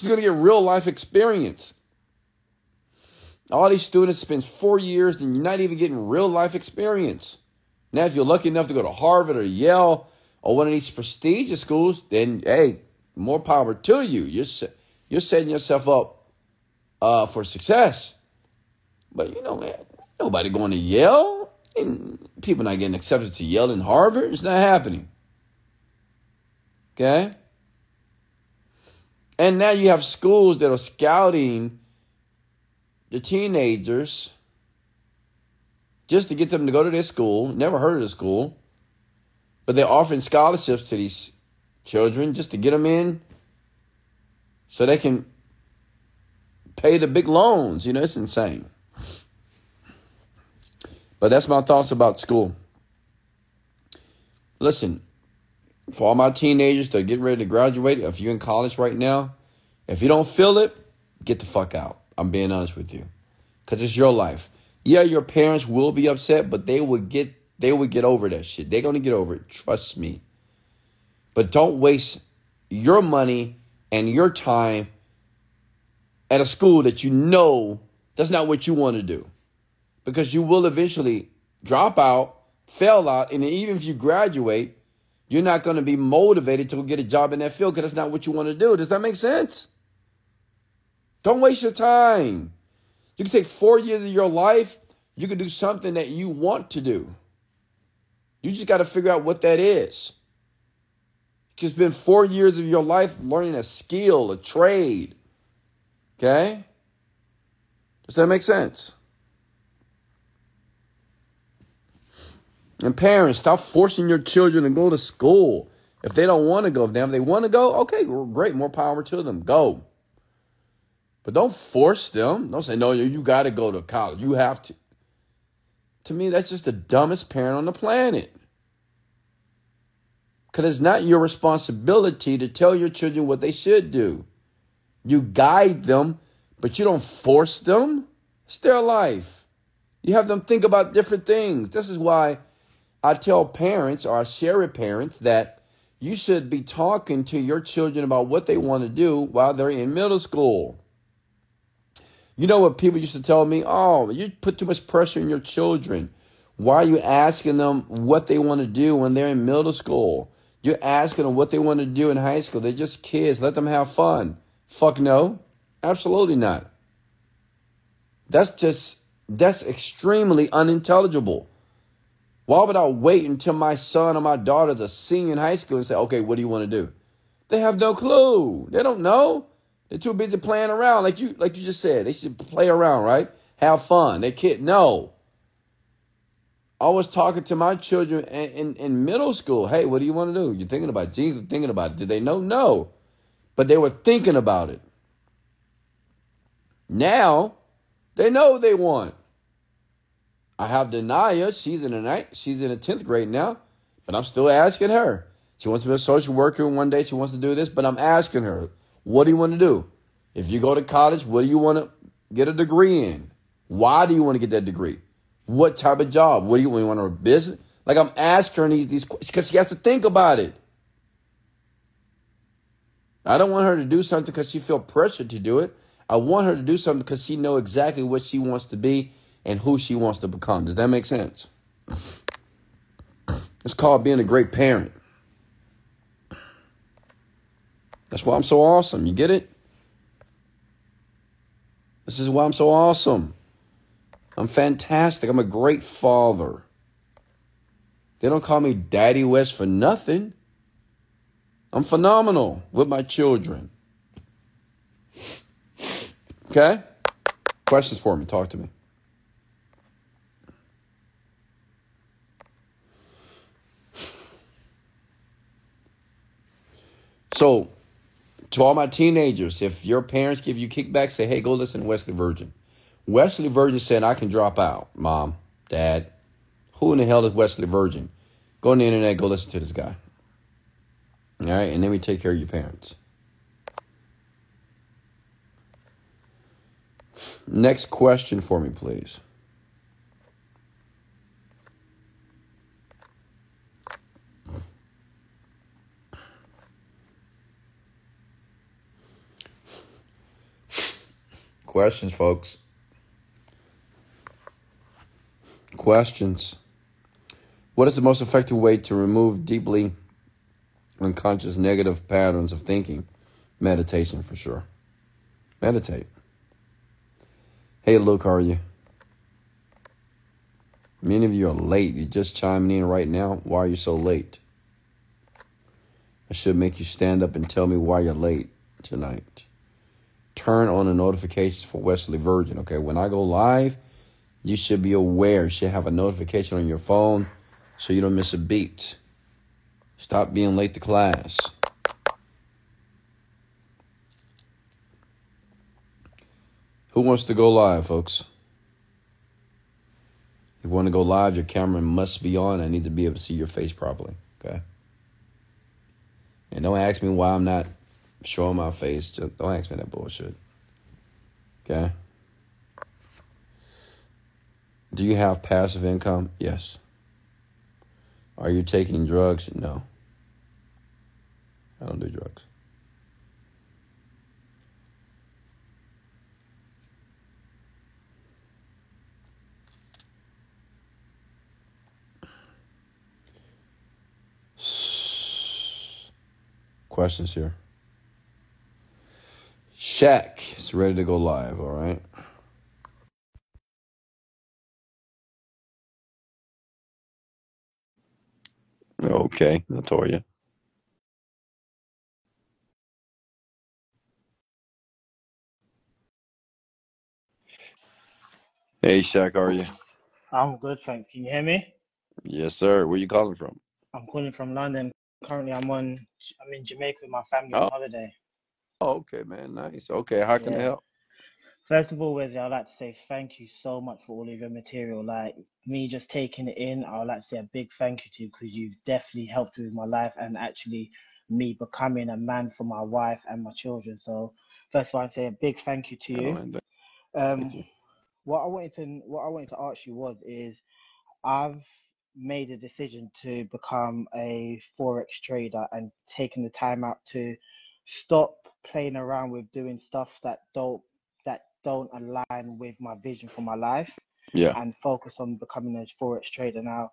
Speaker 1: Going to get real life experience. All these students spend four years and you're not even getting real life experience. Now, if you're lucky enough to go to Harvard or Yale or one of these prestigious schools, then hey, more power to you. You're you're setting yourself up uh, for success. But you know, man, nobody going to Yale. And people not getting accepted to Yale and Harvard. It's not happening. Okay. And now you have schools that are scouting the teenagers just to get them to go to their school. Never heard of the school. But they're offering scholarships to these children just to get them in so they can pay the big loans. You know, it's insane. But that's my thoughts about school. Listen, for all my teenagers that getting ready to graduate, if you're in college right now, if you don't feel it, get the fuck out. I'm being honest with you. Cause it's your life. Yeah, your parents will be upset, but they will get they will get over that shit. They're gonna get over it. Trust me. But don't waste your money and your time at a school that you know that's not what you want to do. Because you will eventually drop out, fail out, and even if you graduate, you're not going to be motivated to get a job in that field because that's not what you want to do. Does that make sense? Don't waste your time. You can take four years of your life, you can do something that you want to do. You just got to figure out what that is. You can spend four years of your life learning a skill, a trade. Okay? Does that make sense? And parents, stop forcing your children to go to school. If they don't want to go, if they want to go, okay, great, more power to them. Go. But don't force them. Don't say, no, you got to go to college. You have to. To me, that's just the dumbest parent on the planet. Because it's not your responsibility to tell your children what they should do. You guide them, but you don't force them. It's their life. You have them think about different things. This is why I tell parents or I share with parents that you should be talking to your children about what they want to do while they're in middle school. You know what people used to tell me? Oh, you put too much pressure on your children. Why are you asking them what they want to do when they're in middle school? You're asking them what they want to do in high school. They're just kids. Let them have fun. Fuck no. Absolutely not. That's just, that's extremely unintelligible. Why would I wait until my son or my daughter's a senior in high school and say, okay, what do you want to do? They have no clue. They don't know. They're too busy playing around, like you like you just said. They should play around, right? Have fun. They kid no. I was talking to my children in, in, in middle school. Hey, what do you want to do? You're thinking about Jesus, thinking about it. Did they know? No. But they were thinking about it. Now, they know what they want. I have Denia. She's in the night. She's in the tenth grade now, but I'm still asking her. She wants to be a social worker one day. She wants to do this, but I'm asking her, what do you want to do? If you go to college, what do you want to get a degree in? Why do you want to get that degree? What type of job? What do you, want you want a business? Like I'm asking her these these questions because she has to think about it. I don't want her to do something because she feel pressured to do it. I want her to do something because she know exactly what she wants to be and who she wants to become. Does that make sense? It's called being a great parent. That's why I'm so awesome. You get it? This is why I'm so awesome. I'm fantastic. I'm a great father. They don't call me Daddy West for nothing. I'm phenomenal with my children. Okay? Questions for me? Talk to me. So, to all my teenagers, if your parents give you kickback, say, hey, go listen to Wesley Virgin. Wesley Virgin said, I can drop out, mom, dad. Who in the hell is Wesley Virgin? Go on the internet, go listen to this guy. All right, and then we take care of your parents. Next question for me, please. Questions, folks. Questions. What is the most effective way to remove deeply unconscious negative patterns of thinking? Meditation, for sure. Meditate. Hey, Luke, how are you? Many of you are late. You're just chiming in right now. Why are you so late? I should make you stand up and tell me why you're late tonight turn on the notifications for Wesley Virgin. Okay, when I go live, you should be aware. You should have a notification on your phone so you don't miss a beat. Stop being late to class. Who wants to go live, folks? If you want to go live, your camera must be on. I need to be able to see your face properly. Okay. And don't ask me why I'm not showing my face. Just don't ask me that bullshit. Okay. Do you have passive income? Yes. Are you taking drugs? No. I don't do drugs. Questions here? Shaq is ready to go live, all right? Okay, Natoya. Hey, Shaq, how are you?
Speaker 2: I'm good, thanks. Can you hear me?
Speaker 1: Yes, sir. Where you calling from?
Speaker 2: I'm calling from London. Currently, I'm on. I'm in Jamaica with my family
Speaker 1: Oh,
Speaker 2: on holiday.
Speaker 1: Oh, okay, man. Nice. Okay, how can I help?
Speaker 2: First of all, Wesley, I'd like to say thank you so much for all of your material. Like me just taking it in, I'd like to say a big thank you to you because you've definitely helped with my life and actually me becoming a man for my wife and my children. So first of all, I'd say a big thank you to you. Um,
Speaker 1: you.
Speaker 2: what I wanted to what I wanted to ask you was is I've made a decision to become a forex trader and taking the time out to stop playing around with doing stuff that don't that don't align with my vision for my life.
Speaker 1: Yeah.
Speaker 2: and focus on becoming a forex trader. Now,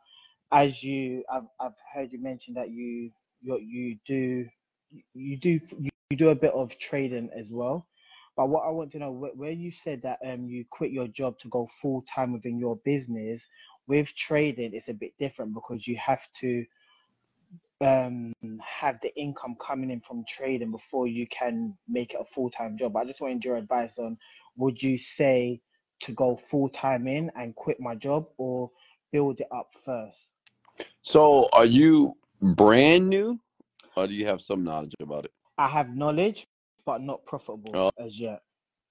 Speaker 2: as you, I've I've heard you mention that you you you do you do you, you do a bit of trading as well. But what I want to know, where, where you said that um you quit your job to go full time within your business, with trading, it's a bit different because you have to um have the income coming in from trading before you can make it a full time job. I just wanted your advice on would you say to go full time in and quit my job or build it up first?
Speaker 1: So are you brand new or do you have some knowledge about it?
Speaker 2: I have knowledge, but not profitable
Speaker 1: Oh,
Speaker 2: as yet.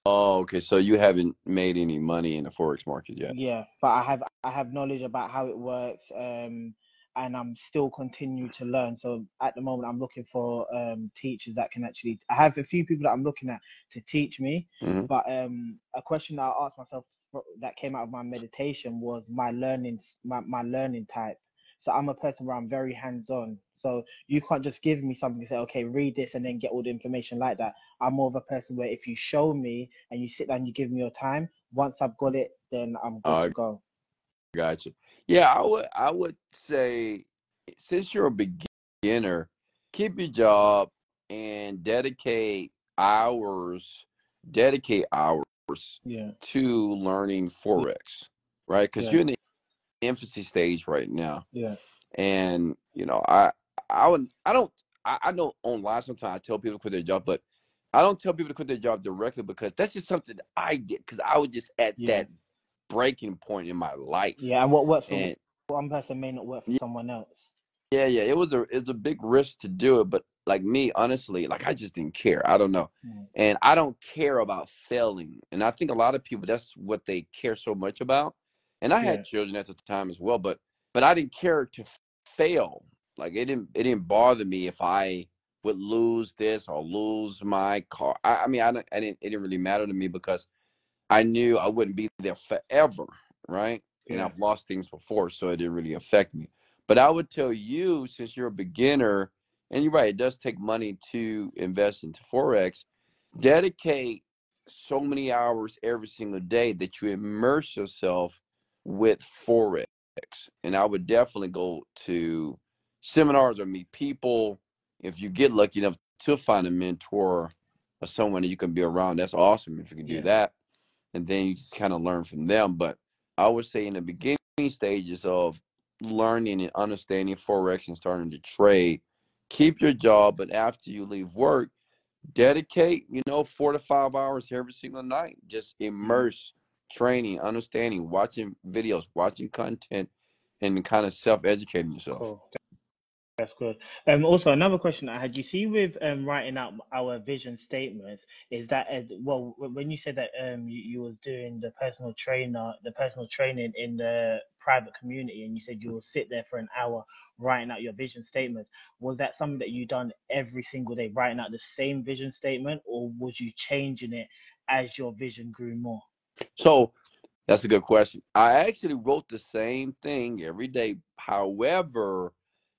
Speaker 1: oh, okay. So you haven't made any money in the forex market yet.
Speaker 2: Yeah, but I have I have knowledge about how it works, um, and I'm still continue to learn. So at the moment, I'm looking for um, teachers that can actually. I have a few people that I'm looking at to teach me,
Speaker 1: hmm
Speaker 2: but um, a question that I asked myself that came out of my meditation was my learning my, my learning type. So I'm a person where I'm very hands on. So you can't just give me something and say, okay, read this and then get all the information like that. I'm more of a person where if you show me and you sit down, you give me your time. Once I've got it, then I'm good
Speaker 1: I
Speaker 2: to go.
Speaker 1: Got you. Yeah, I would I would say since you're a beginner, keep your job and dedicate hours, dedicate hours
Speaker 2: Yeah,
Speaker 1: to learning forex, right? Because
Speaker 2: yeah,
Speaker 1: you're in the infancy stage right now.
Speaker 2: yeah,
Speaker 1: And you know, I I would I don't I, I know online sometimes I tell people to quit their job, but I don't tell people to quit their job directly because that's just something that I did because I was just at
Speaker 2: yeah,
Speaker 1: that breaking point in my life.
Speaker 2: yeah. And what works for
Speaker 1: And
Speaker 2: one person may not work for
Speaker 1: yeah,
Speaker 2: someone else.
Speaker 1: yeah, yeah, it was a it's a big risk to do it, but like me, honestly, like I just didn't care. I don't know.
Speaker 2: Mm,
Speaker 1: And I don't care about failing. And I think a lot of people that's what they care so much about. And I
Speaker 2: Yeah,
Speaker 1: had children at the time as well, but but I didn't care to fail. Like it didn't it didn't bother me if I would lose this or lose my car. I, I mean, I, I didn't it didn't really matter to me because I knew I wouldn't be there forever, right? And I've lost things before, so it didn't really affect me. But I would tell you, since you're a beginner, and you're right, it does take money to invest into forex.
Speaker 2: Mm-hmm.
Speaker 1: Dedicate so many hours every single day that you immerse yourself with forex. And I would definitely go to seminars or meet people. If you get lucky enough to find a mentor or someone that you can be around, that's awesome if you can do
Speaker 2: yeah,
Speaker 1: that. And then you just kind of learn from them. But I would say in the beginning stages of learning and understanding forex and starting to trade, keep your job, but after you leave work, dedicate, you know, four to five hours every single night. Just immerse training, understanding, watching videos, watching content, and kind of self-educating yourself.
Speaker 2: Cool. That's good. Um, also another question I had, you see with um writing out our vision statements, is that uh, well when you said that um you, you doing the personal trainer, the personal training in the private community, and you said you will sit there for an hour writing out your vision statement, was that something that you done every single day, writing out the same vision statement, or was you changing it as your vision grew more?
Speaker 1: So that's a good question. I actually wrote the same thing every day. However,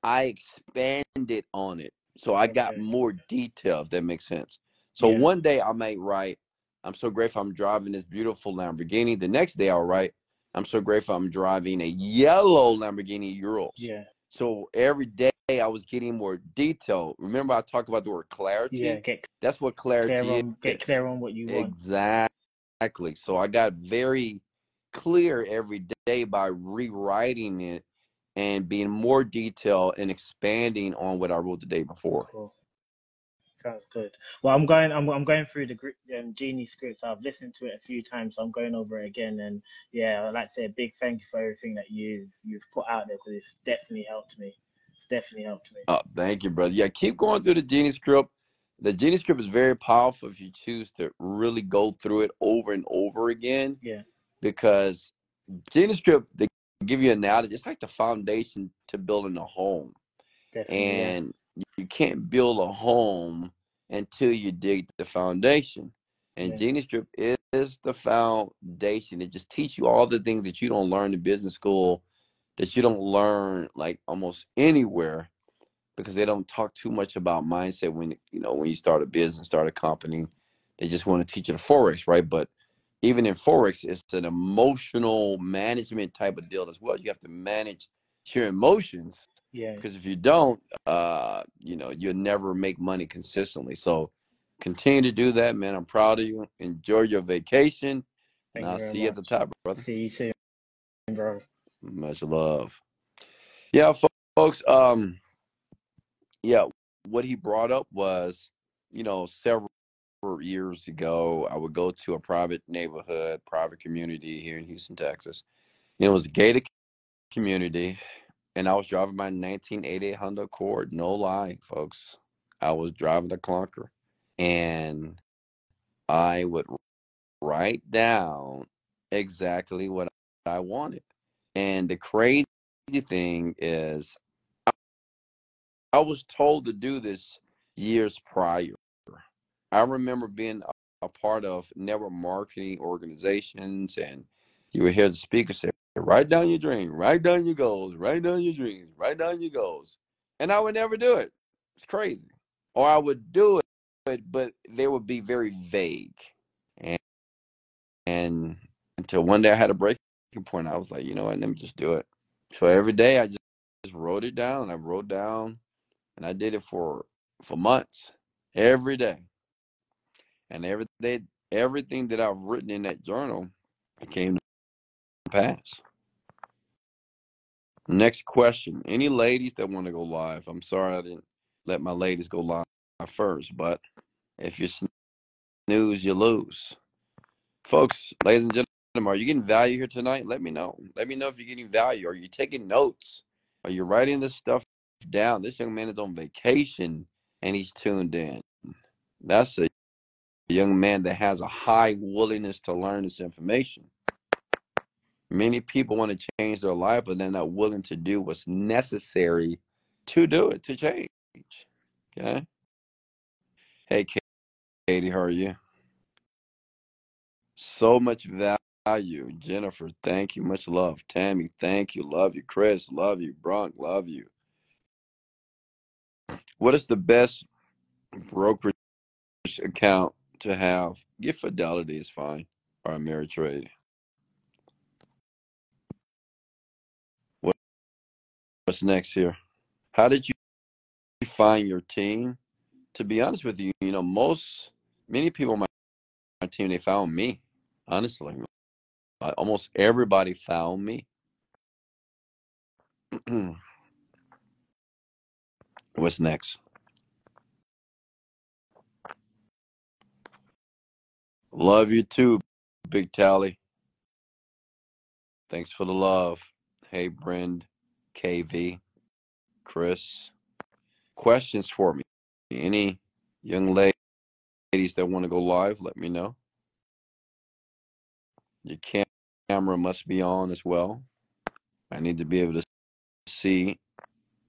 Speaker 1: I expanded on it. So I got more detail, if that makes sense. So
Speaker 2: Yeah.
Speaker 1: one day I might write, I'm so grateful I'm driving this beautiful Lamborghini. The next day I'll write, I'm so grateful I'm driving a yellow Lamborghini Urus.
Speaker 2: Yeah.
Speaker 1: So every day I was getting more detail. Remember I talked about the word
Speaker 2: Yeah.
Speaker 1: clarity?
Speaker 2: Get
Speaker 1: That's what
Speaker 2: clear
Speaker 1: clarity
Speaker 2: on get clear on what you want.
Speaker 1: Exactly. So I got very clear every day by rewriting it and being more detailed and expanding on what I wrote the day before.
Speaker 2: Cool. Sounds good. Well, I'm going. I'm I'm going through the um, Genie scripts. I've listened to it a few times, so I'm going over it again. And yeah, I'd like to say a big thank you for everything that you've you've put out there because it's definitely helped me. It's definitely helped me.
Speaker 1: Oh, thank you, brother. Yeah, keep going through the Genie script. The Genie script is very powerful if you choose to really go through it over and over again
Speaker 2: Yeah,
Speaker 1: because Genie script they give you an analogy. It's like the foundation to building a home.
Speaker 2: definitely.
Speaker 1: And you can't build a home until you dig the foundation. And
Speaker 2: yeah,
Speaker 1: Genie Script is the foundation. It just teaches you all the things that you don't learn in business school, that you don't learn like almost anywhere, because they don't talk too much about mindset when you know when you start a business, start a company. They just want to teach you the forex, right? But even in forex, it's an emotional management type of deal as well. You have to manage your emotions
Speaker 2: Yeah.
Speaker 1: because if you don't, uh, you know, you'll never make money consistently. So continue to do that, man. I'm proud of you. Enjoy your vacation, and
Speaker 2: you
Speaker 1: I'll see you at the top, brother.
Speaker 2: See you soon, bro.
Speaker 1: Much love. Yeah, folks. Um, yeah, what he brought up was, you know, several years ago, I would go to a private neighborhood, private community here in Houston, Texas. Know, it was a gated community, and I was driving my 1988 Honda Accord. No lie, folks. I was driving the clunker, and I would write down exactly what I wanted. And the crazy thing is, I was told to do this years prior. I remember being a, part of network marketing organizations, and you would hear the speaker say, Write down your dream, write down your goals, write down your dreams, write down your goals. And I would never do it. It's crazy. Or I would do it, but they would be very vague. And, and until one day I had a breaking point, I was like, you know what, let me just do it. So every day I just, just wrote it down. I wrote down, and I did it for for months, every day. And every day, everything that I've written in that journal came to pass. Next question. Any ladies that want to go live? I'm sorry I didn't let my ladies go live first, but if you snooze, you lose. Folks, ladies and gentlemen, are you getting value here tonight? Let me know. Let me know if you're getting value. Are you taking notes? Are you writing this stuff down? This young man is on vacation and he's tuned in. That's a young man that has a high willingness to learn this information. Many people want to change their life, but they're not willing to do what's necessary to do it, to change. Okay. Hey, Katie, how are you? So much value. Jennifer, thank you. Much love. Tammy, thank you. Love you. Chris, love you. Bronk, love you. What is the best brokerage account to have? Get Fidelity is fine. Or Ameritrade. What, what's next here? How did you find your team? To be honest with you, you know, most many people on my, team they found me. Honestly, almost everybody found me. What's next? Love you too, Big Tally. Thanks for the love. Hey, Brend, KV, Chris. Questions for me? Any young ladies that want to go live, let me know. Your cam- camera must be on as well. I need to be able to see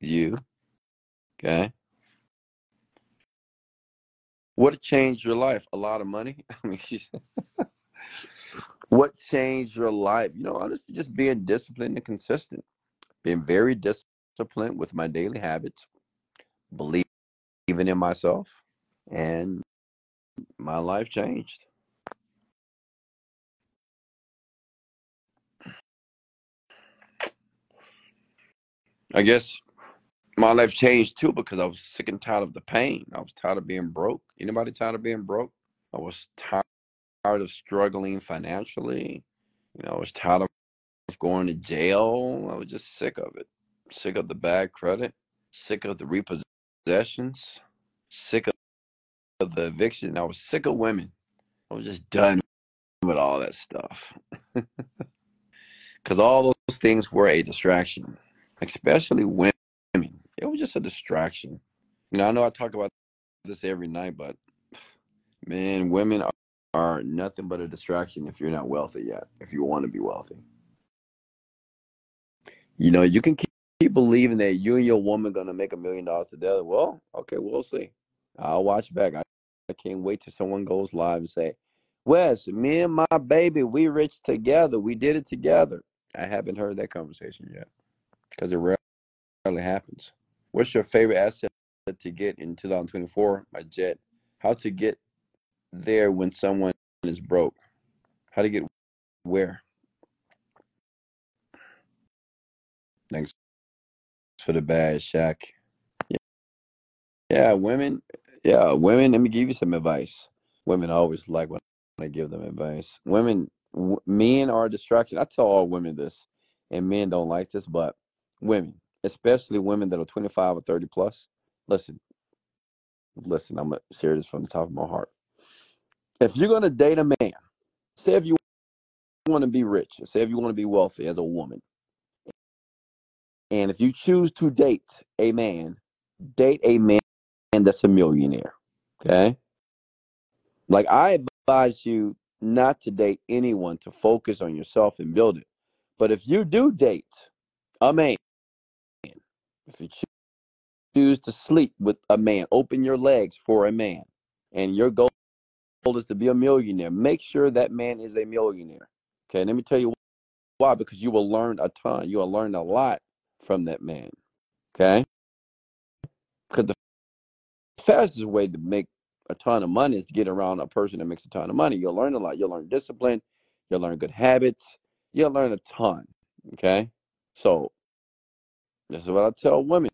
Speaker 1: you. Okay. What changed your life? A lot of money. I mean, what changed your life? You know, honestly, just being disciplined and consistent. Being very disciplined with my daily habits, believing in myself, and my life changed. I guess my life changed too because I was sick and tired of the pain. I was tired of being broke. Anybody tired of being broke? I was tired of struggling financially. You know, I was tired of going to jail. I was just sick of it. Sick of the bad credit. Sick of the repossessions. Sick of the eviction. I was sick of women. I was just done with all that stuff. Because all those things were a distraction, especially women. It was just a distraction. You know, I know I talk about this every night, but man, women are, are nothing but a distraction if you're not wealthy yet, if you want to be wealthy. You know, you can keep, keep believing that you and your woman gonna make a million dollars together. Well, okay, we'll see. I'll watch back. I, I can't wait till someone goes live and say, Wes, me and my baby, we rich together. We did it together. I haven't heard that conversation yet because it rarely happens. What's your favorite asset to get in 2024? My jet. How to get there when someone is broke? How to get where? Thanks for the bad, Shaq. Yeah, yeah, women. Yeah, women. Let me give you some advice. Women always like when I give them advice. Women, w- men are a distraction. I tell all women this, and men don't like this, but women, especially women that are 25 or 30 plus, listen, listen, I'm this from the top of my heart. If you're gonna date a man, say if you want to be rich, say if you want to be wealthy as a woman, and if you choose to date a man, date a man that's a millionaire. Okay? Like I advise you not to date anyone to focus on yourself and build it. But if you do date a man, if you choose to sleep with a man, open your legs for a man, and your goal is to be a millionaire, make sure that man is a millionaire. Okay, let me tell you why. Because you will learn a ton. You will learn a lot from that man. Okay? Because the fastest way to make a ton of money is to get around a person that makes a ton of money. You'll learn a lot. You'll learn discipline. You'll learn good habits. You'll learn a ton. Okay? So, this is what I tell women.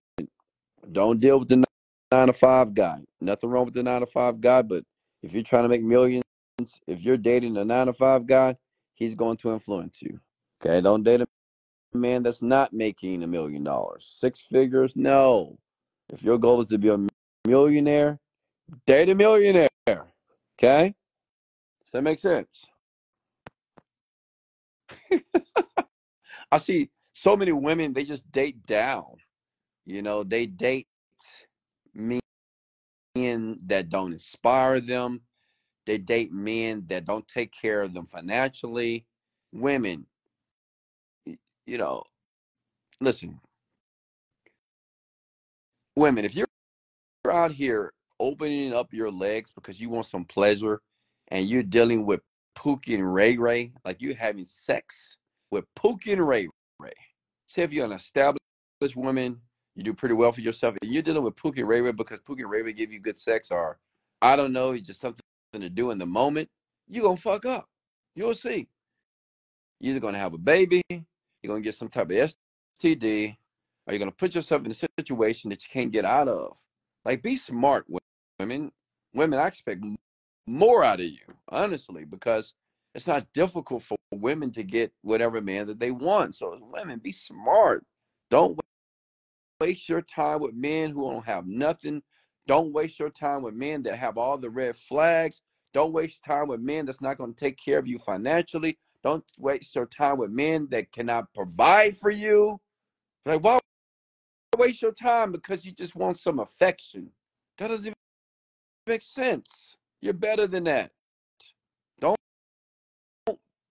Speaker 1: Don't deal with the nine to five guy. Nothing wrong with the nine to five guy, but if you're trying to make millions, if you're dating a nine to five guy, he's going to influence you. Okay? Don't date a man that's not making a million dollars. Six figures? No. If your goal is to be a millionaire, date a millionaire. Okay? Does that make sense? I see so many women, they just date down. You know, they date men that don't inspire them. They date men that don't take care of them financially. Women, you know, listen, women, if you're out here opening up your legs because you want some pleasure and you're dealing with Pookie and Ray Ray, like you're having sex with Pookie and Ray Ray. Say if you're an established woman, you do pretty well for yourself, and you're dealing with Pookie Ray Ray because Pookie Ray Ray give you good sex, or I don't know, it's just something to do in the moment, you're gonna fuck up. You'll see. You're either gonna have a baby, you're gonna get some type of STD, or you're gonna put yourself in a situation that you can't get out of. Like, be smart, women. Women, I expect more out of you, honestly, because it's not difficult for women to get whatever man that they want. So, women, be smart. Don't waste your time with men who don't have nothing. Don't waste your time with men that have all the red flags. Don't waste time with men that's not going to take care of you financially. Don't waste your time with men that cannot provide for you. Like, why waste your time because you just want some affection? That doesn't even make sense. You're better than that.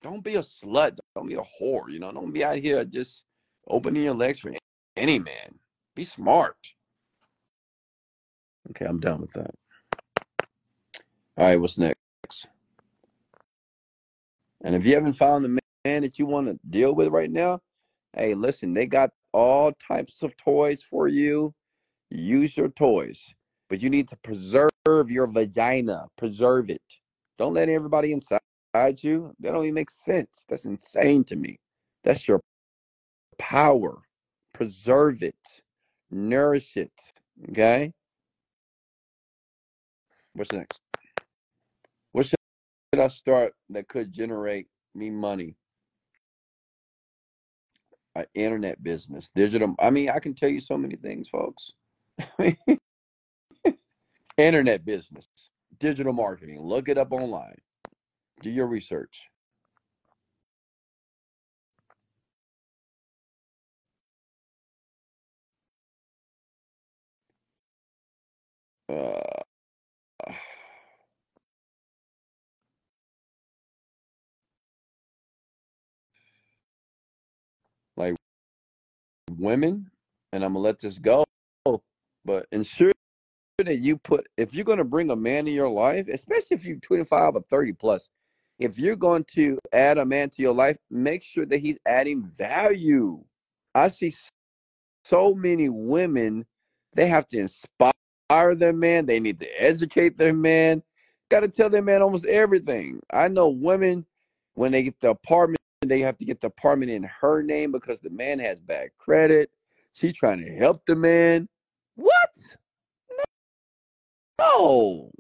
Speaker 1: Don't be a slut. Don't be a whore. You know, don't be out here just opening your legs for any man. Be smart. Okay, I'm done with that. All right, what's next? And if you haven't found the man that you want to deal with right now, hey, listen, they got all types of toys for you. Use your toys, but you need to preserve your vagina. Preserve it. Don't let everybody inside you. That don't even make sense. That's insane to me. That's your power. Preserve it. Nourish it. Okay? What's next? What should I start that could generate me money? An internet business, digital. I mean, I can tell you so many things, folks. internet business, digital marketing. Look it up online. Do your research. Uh, like women, and I'm gonna let this go, but ensure that you put if you're gonna bring a man in your life, especially if you're 25 or 30 plus, if you're going to add a man to your life, make sure that he's adding value. I see so many women, they have to inspire their man, they need to educate their man, got to tell their man almost everything. I know women, when they get the apartment, they have to get the apartment in her name because the man has bad credit. She trying to help the man. What? No,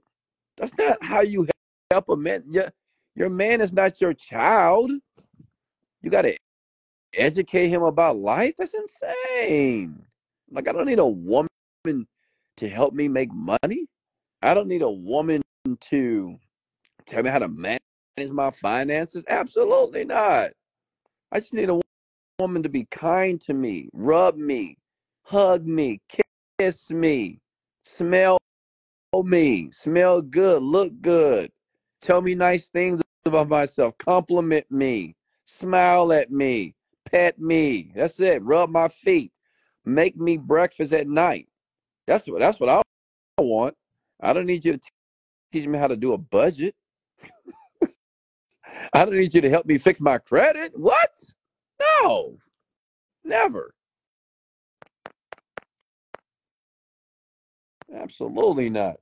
Speaker 1: that's not how you help a man. Your, your man is not your child. You got to educate him about life. That's insane. Like, I don't need a woman to help me make money. I don't need a woman to tell me how to manage my finances. Absolutely not. I just need a woman to be kind to me, rub me, hug me, kiss me, smell me, smell good, look good, tell me nice things about myself, compliment me, smile at me, pet me. That's it. Rub my feet, make me breakfast at night. That's what that's what I want. I don't need you to teach me how to do a budget. I don't need you to help me fix my credit. What? No, never. Absolutely not.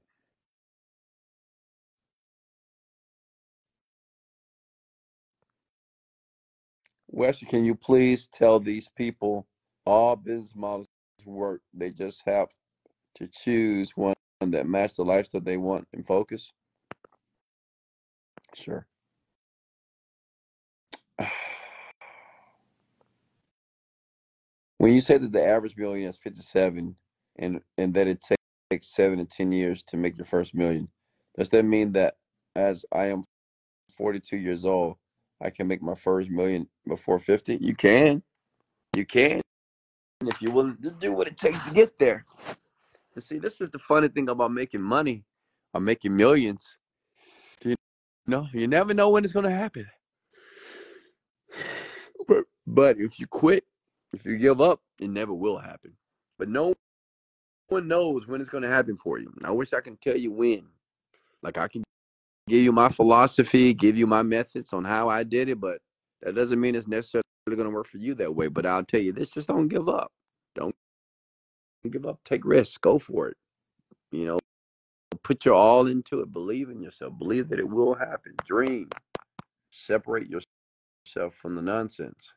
Speaker 1: Wesley, can you please tell these people all business models work? They just have to choose one that match the lifestyle they want and focus. Sure. When you say that the average million is 57 and and that it takes seven to 10 years to make your first million, does that mean that as I am 42 years old, I can make my first million before 50? You can. You can. If you're willing to do what it takes to get there. And see, this is the funny thing about making money or making millions. You know, you never know when it's going to happen. But, but if you quit, if you give up, it never will happen. But no one knows when it's going to happen for you. I wish I can tell you when. Like I can give you my philosophy, give you my methods on how I did it, but that doesn't mean it's necessarily going to work for you that way. But I'll tell you this: just don't give up. Don't give up. Take risks. Go for it. You know, put your all into it. Believe in yourself. Believe that it will happen. Dream. Separate yourself from the nonsense.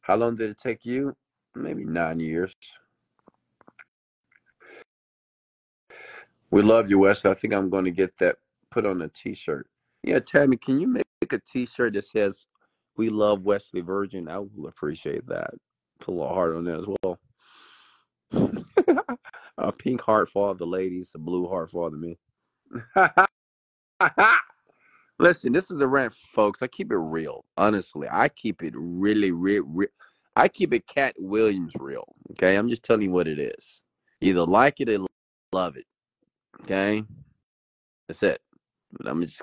Speaker 1: How long did it take you? Maybe nine years. We love you, Wes. I think I'm going to get that put on a T-shirt. Yeah, Tammy, can you make a T-shirt that says "We love Wesley Virgin"? I will appreciate that. Put a little heart on there as well. a pink heart for all the ladies, a blue heart for all the men. Listen, this is a rant, folks. I keep it real. Honestly, I keep it really, real, real. I keep it Katt Williams real. Okay, I'm just telling you what it is. Either like it or love it. Okay, that's it. I'm just.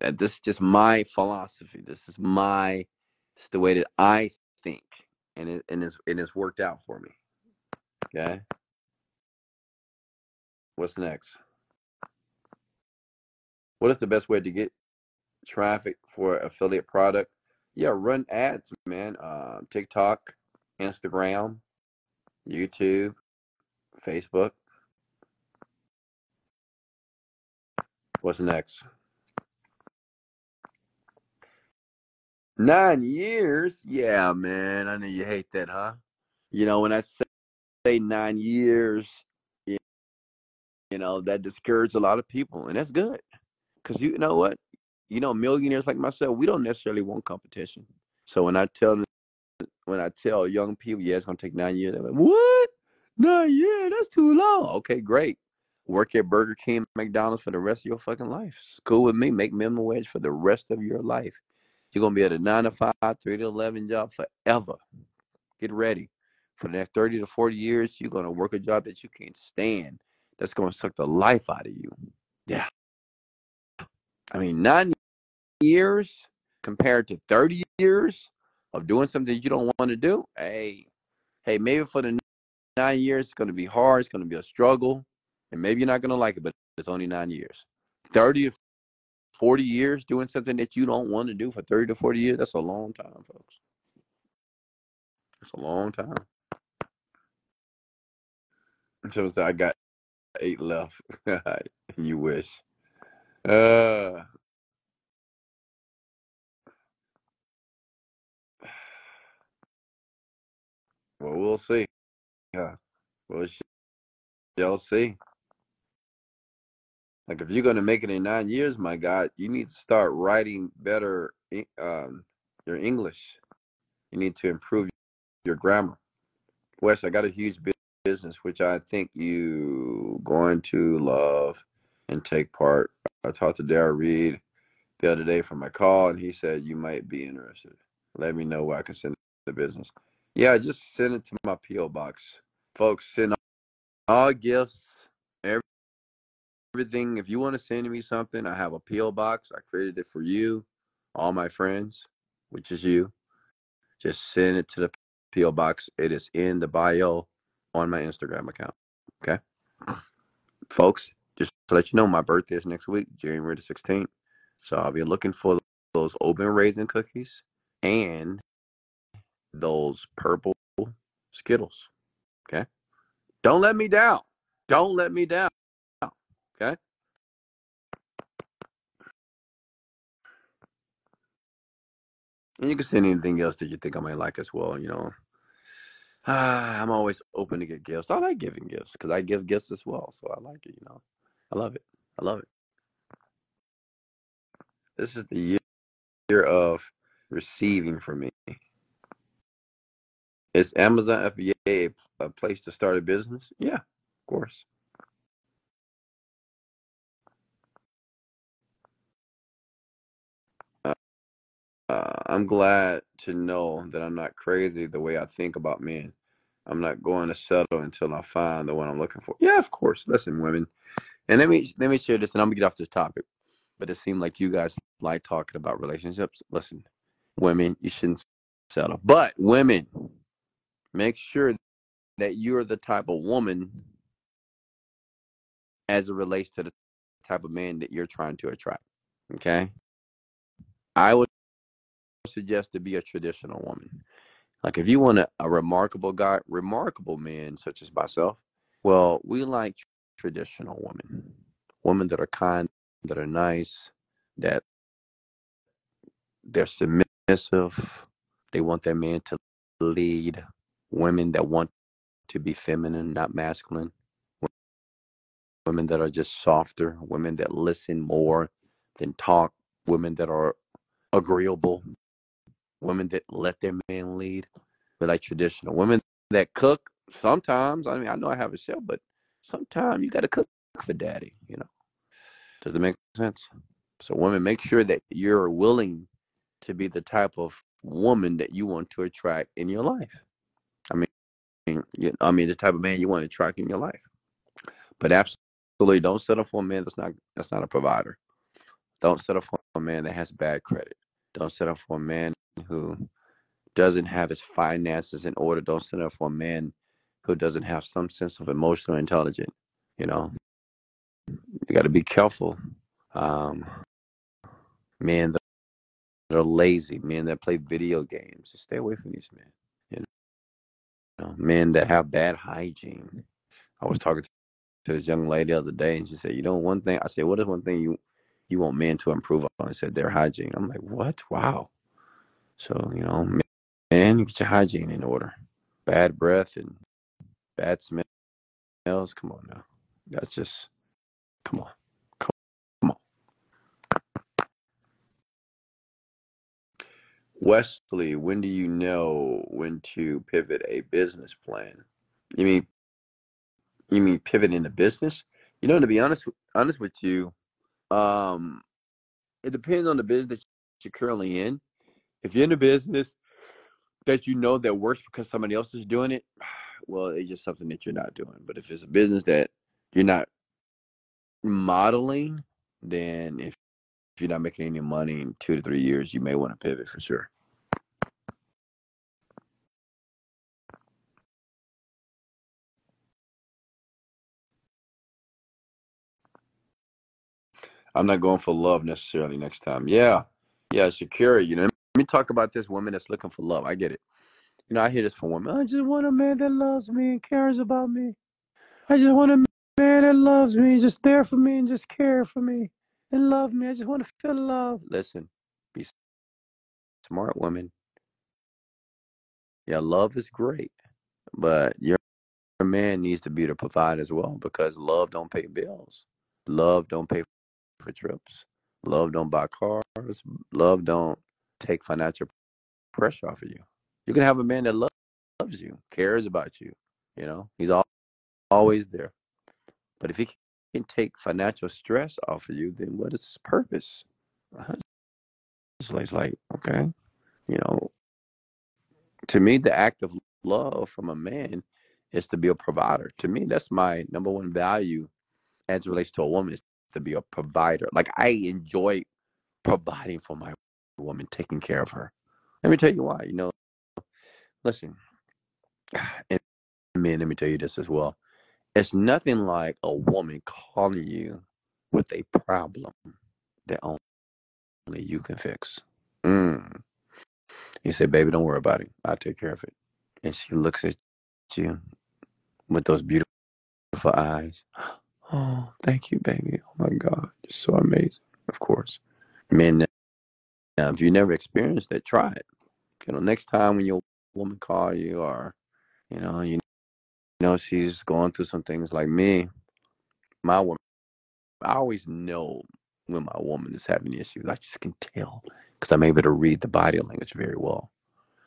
Speaker 1: That this is just my philosophy. This is my. It's the way that I think, and it and it's and it's worked out for me. Okay. What's next? What is the best way to get traffic for affiliate product? Yeah, run ads, man. Uh, TikTok, Instagram, YouTube, Facebook. What's next? Nine years? Yeah, man. I know you hate that, huh? You know, when I say nine years, you know, that discourages a lot of people, and that's good. Because you know what? You know, millionaires like myself, we don't necessarily want competition. So when I tell when I tell young people, yeah, it's gonna take nine years, they're like, what? Nine years? That's too long. Okay, great. Work at Burger King, McDonald's for the rest of your fucking life. It's cool with me. Make minimum wage for the rest of your life. You're gonna be at a nine to five, three to eleven job forever. Get ready. For the next 30 to 40 years, you're gonna work a job that you can't stand. That's gonna suck the life out of you. Yeah. I mean, nine years compared to 30 years of doing something you don't want to do. Hey, hey, maybe for the nine years, it's to be hard. It's to be a struggle and maybe you're not going to like it, but it's only nine years. 30 to 40 years doing something that you don't want to do for 30 to 40 years, that's a long time, folks. That's a long time. So, I got eight left. you wish. Uh, well, we'll see. Yeah. Well, shall see. Like if you're gonna make it in nine years, my God, you need to start writing better um, your English. You need to improve your grammar. Wes, I got a huge business which I think you going to love and take part. I talked to Darrell Reed the other day from my call, and he said you might be interested. Let me know where I can send the business. Yeah, just send it to my PO box, folks. Send all gifts, everything. If you want to send me something, I have a PO box. I created it for you, all my friends, which is you. Just send it to the PO box. It is in the bio on my Instagram account. Okay, folks. Just to let you know, my birthday is next week, January the 16th. So I'll be looking for those open raisin cookies and those purple Skittles. Okay. Don't let me down. Don't let me down. And you can send anything else that you think I might like as well. You know, ah, I'm always open to get gifts. I like giving gifts because I give gifts as well. So I like it. You know, I love it. I love it. This is the year year of receiving for me. Is Amazon FBA a place to start a business? Yeah, of course. Uh, I'm glad to know that I'm not crazy the way I think about men. I'm not going to settle until I find the one I'm looking for. Yeah, of course. Listen, women, and let me let me share this, and I'm gonna get off this topic. But it seemed like you guys like talking about relationships. Listen, women, you shouldn't settle. But women, make sure that you're the type of woman as it relates to the type of man that you're trying to attract. Okay. I would suggest to be a traditional woman. Like if you want a, a remarkable guy, remarkable men such as myself, well, we like traditional women, women that are kind, that are nice, that they're submissive. They want their man to lead. Women that want to be feminine, not masculine. Women that are just softer. Women that listen more than talk. Women that are agreeable. Women that let their man lead. But like traditional women that cook. Sometimes, I mean, I know I have a show, but sometimes you got to cook for daddy. You know, does it make sense? So, women, make sure that you're willing to be the type of woman that you want to attract in your life. I mean, you, I mean the type of man you want to attract in your life. But absolutely, don't settle for a man that's not that's not a provider. Don't settle for a man that has bad credit. Don't settle for a man who doesn't have his finances in order. Don't settle for a man who doesn't have some sense of emotional intelligence. You know, you got to be careful. Um, men that are lazy, men that play video games. Stay away from these men. You know, men that have bad hygiene. I was talking to this young lady the other day, and she said, "You know, one thing." I said, "What is one thing you you want men to improve on?" I said, "Their hygiene." I'm like, "What? Wow." So you know, man, get your hygiene in order. Bad breath and bad smells. Come on now, that's just come on. Come on. Wesley, when do you know when to pivot a business plan? You mean you mean pivot into business? You know, to be honest honest with you, um, it depends on the business you're currently in. If you're in a business that you know that works because somebody else is doing it, well, it's just something that you're not doing. But if it's a business that you're not modeling, then if if you're not making any money in two to three years, you may want to pivot for sure. I'm not going for love necessarily next time. Yeah. Yeah, security. You know, me talk about this woman that's looking for love. I get it. You know, I hear this from women. I just want a man that loves me and cares about me. I just want a man that loves me, just there for me and just care for me and love me. I just want to feel love. Listen, be smart woman. Yeah, love is great. but your man needs to be to provide as well because love don't pay bills. Love don't pay for trips. Love don't buy cars. Love don't take financial pressure off of you. You can have a man that loves loves you, cares about you. You know, he's all, always there. But if he can take financial stress off of you, then what is his purpose? It's like, okay, you know, to me, the act of love from a man is to be a provider. To me, that's my number one value as it relates to a woman is to be a provider. Like I enjoy providing for my woman, taking care of her. Let me tell you why. You know, listen, and men, let me tell you this as well. It's nothing like a woman calling you with a problem that only you can fix. Mm. You say, baby, don't worry about it. I'll take care of it. And she looks at you with those beautiful eyes. Oh, thank you, baby. Oh my God. You're so amazing. Of course. Men, now, if you never experienced that, try it. You know, next time when your woman call you or, you know, you know she's going through some things like me, my woman, I always know when my woman is having issues. I just can tell because I'm able to read the body language very well.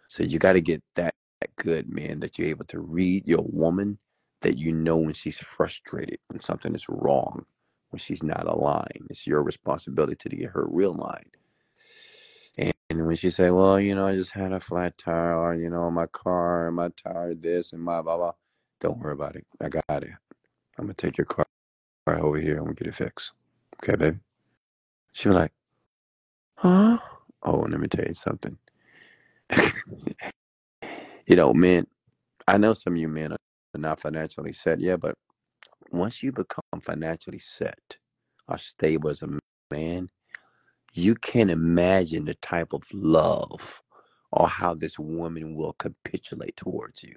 Speaker 1: So you got to get that good, man, that you're able to read your woman that you know when she's frustrated, when something is wrong, when she's not aligned. It's your responsibility to get her realigned. And, and when she said, "Well, you know, I just had a flat tire, or you know, my car, my tire, this and my blah blah," don't worry about it. I got it. I'm gonna take your car right over here. I'm gonna get it fixed. Okay, baby. She was like, "Huh?" Oh, let me tell you something. you know, men. I know some of you men are not financially set yet, but once you become financially set or stable as a man, you can't imagine the type of love or how this woman will capitulate towards you.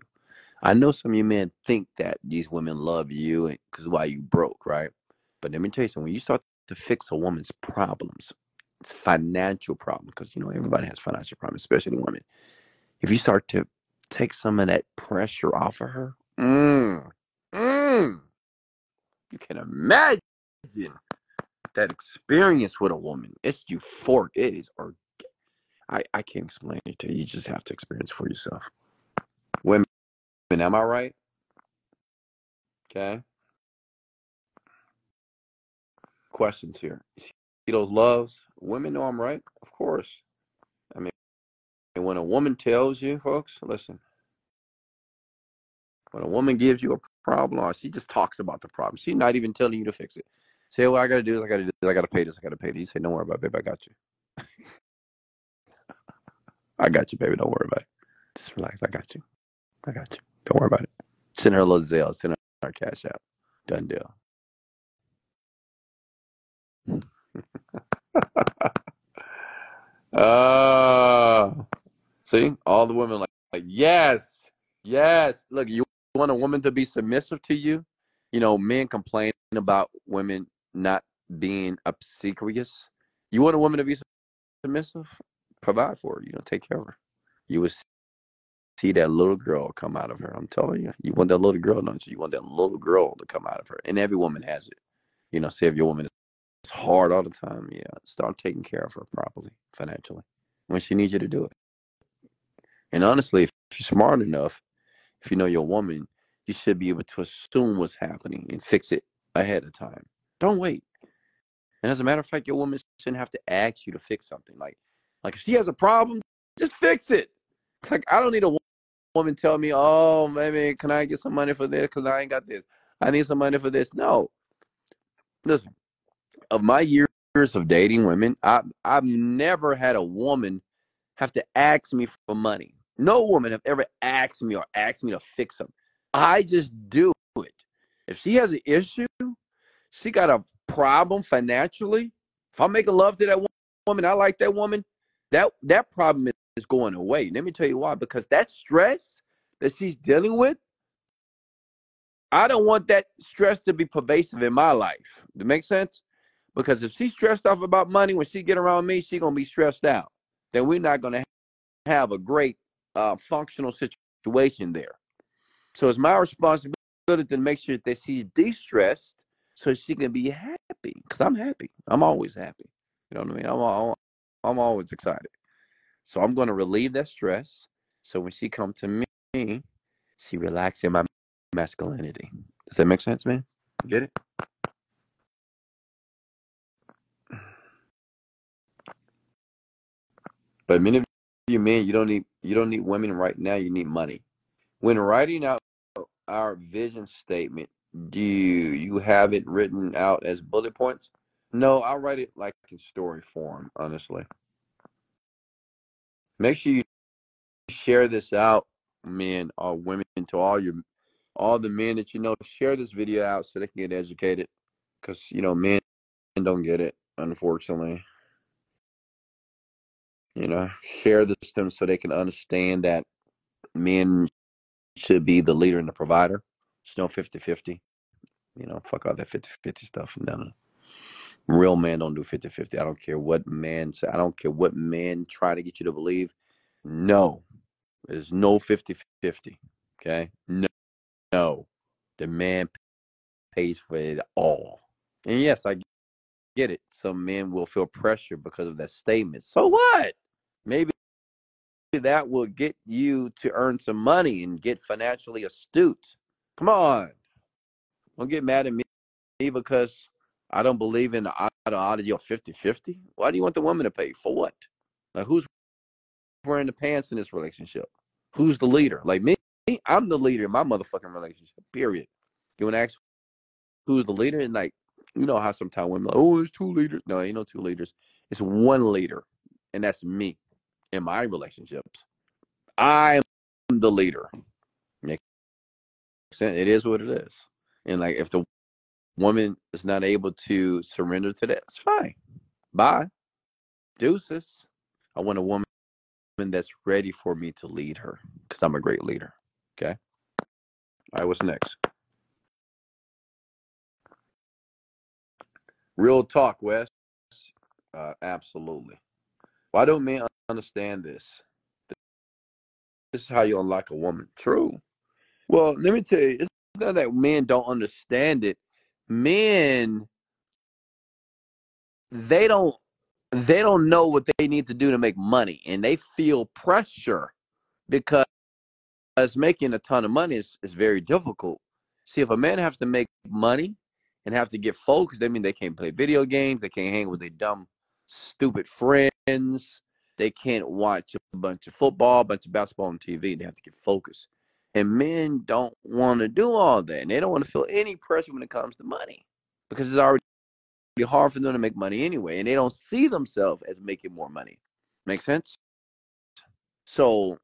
Speaker 1: I know some of you men think that these women love you because why you broke, right? But let me tell you something. When you start to fix a woman's problems, it's financial problems, because you know everybody has financial problems, especially women. If you start to take some of that pressure off of her, Mm. Mm. You can imagine that experience with a woman. It's euphoric. It is or I, I can't explain it to you. You just have to experience for yourself. Women, am I right? Okay. Questions here. You see those loves? Women know I'm right, of course. I mean, when a woman tells you, folks, listen, when a woman gives you a problem she just talks about the problem, she's not even telling you to fix it. Say, what I gotta do is I gotta do this, I gotta pay this, I gotta pay this. You say, Don't worry about it, babe, I got you. I got you, baby. Don't worry about it. Just relax. I got you. I got you. Don't worry about it. Send her a little Zelle, send her cash out. Done deal. uh, see, all the women like, like, yes, yes. Look, you want a woman to be submissive to you, you know, men complain about women not being obsequious. You want a woman to be submissive? Provide for her. You know, take care of her. You will see that little girl come out of her. I'm telling you. You want that little girl, don't you? You want that little girl to come out of her. And every woman has it. You know, say if your woman is hard all the time, yeah, start taking care of her properly, financially, when she needs you to do it. And honestly, if you're smart enough, if you know your woman, you should be able to assume what's happening and fix it ahead of time. Don't wait. And as a matter of fact, your woman shouldn't have to ask you to fix something. Like, like if she has a problem, just fix it. Like I don't need a woman tell me, "Oh, maybe can I get some money for this? Because I ain't got this. I need some money for this." No. Listen, of my years of dating women, I I've never had a woman have to ask me for money. No woman have ever asked me or asked me to fix them. I just do it. If she has an issue, she got a problem financially. If I make a love to that woman, I like that woman. That that problem is going away. Let me tell you why. Because that stress that she's dealing with, I don't want that stress to be pervasive in my life. Does make sense? Because if she's stressed off about money when she get around me, she's gonna be stressed out. Then we're not gonna have a great uh, functional situation there. So it's my responsibility to make sure that she's de-stressed so she can be happy. Because I'm happy. I'm always happy. You know what I mean? I'm all, I'm always excited. So I'm going to relieve that stress. So when she come to me, she relaxes in my masculinity. Does that make sense, man? Get it? But many of you men, you don't need you don't need women right now. You need money. When writing out our vision statement, do you, have it written out as bullet points? No, I'll write it like in story form. Honestly, make sure you share this out, men or women, to all your all the men that you know. Share this video out so they can get educated, because you know men don't get it, unfortunately you know, share this them so they can understand that men should be the leader and the provider. It's no 50 50. You know, fuck all that 50 50 stuff. No, no. Real men don't do 50 50. I don't care what man say. I don't care what men try to get you to believe. No, there's no 50 50. Okay? No, no. The man pays for it all. And yes, I get it. Some men will feel pressure because of that statement. So what? maybe that will get you to earn some money and get financially astute. Come on. Don't get mad at me because I don't believe in the ideology of 50 50. Why do you want the woman to pay? For what? Like, who's wearing the pants in this relationship? Who's the leader? Like me, I'm the leader in my motherfucking relationship, period. You want to ask who's the leader? And like, you know how sometimes women like, oh, there's two leaders. No, ain't no two leaders. It's one leader, and that's me in my relationships. I'm the leader. It is what it is. And like if the woman is not able to surrender to that, it's fine. Bye. Deuces. I want a woman that's ready for me to lead her because I'm a great leader. Okay. All right, what's next? Real talk, Wes. Uh, absolutely. Why don't men understand this? This is how you unlock a woman. True. Well, let me tell you, it's not that men don't understand it. Men, they don't they don't know what they need to do to make money and they feel pressure because making a ton of money is, is very difficult. See, if a man has to make money and have to get focused, that means they can't play video games, they can't hang with their dumb, stupid friends, they can't watch a bunch of football, a bunch of basketball on TV. They have to get focused. And men don't want to do all that. And they don't want to feel any pressure when it comes to money because it's already hard for them to make money anyway. And they don't see themselves as making more money. Make sense? So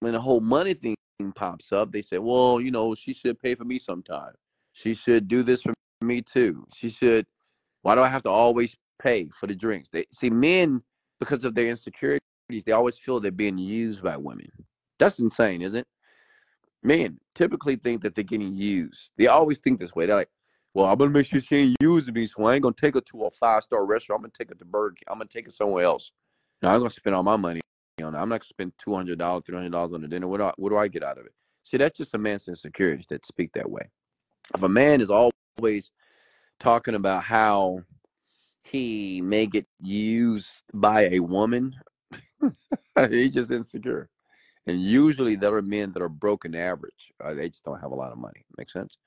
Speaker 1: when the whole money thing pops up, they say, well, you know, she should pay for me sometime. She should do this for me too. She should. Why do I have to always pay for the drinks? They see men because of their insecurities, they always feel they're being used by women. That's insane, isn't it? Men typically think that they're getting used. They always think this way. They're like, well, I'm gonna make sure she ain't using me, so I ain't gonna take her to a five star restaurant. I'm gonna take her to Burger King. I'm gonna take her somewhere else. Now I'm gonna spend all my money on it. I'm not gonna spend two hundred dollars, three hundred dollars on a dinner. What do, I, what do I get out of it? See, that's just a man's insecurities that speak that way. If a man is always talking about how he may get used by a woman, he's just insecure. And usually there are men that are broken average. Uh, they just don't have a lot of money. Make sense?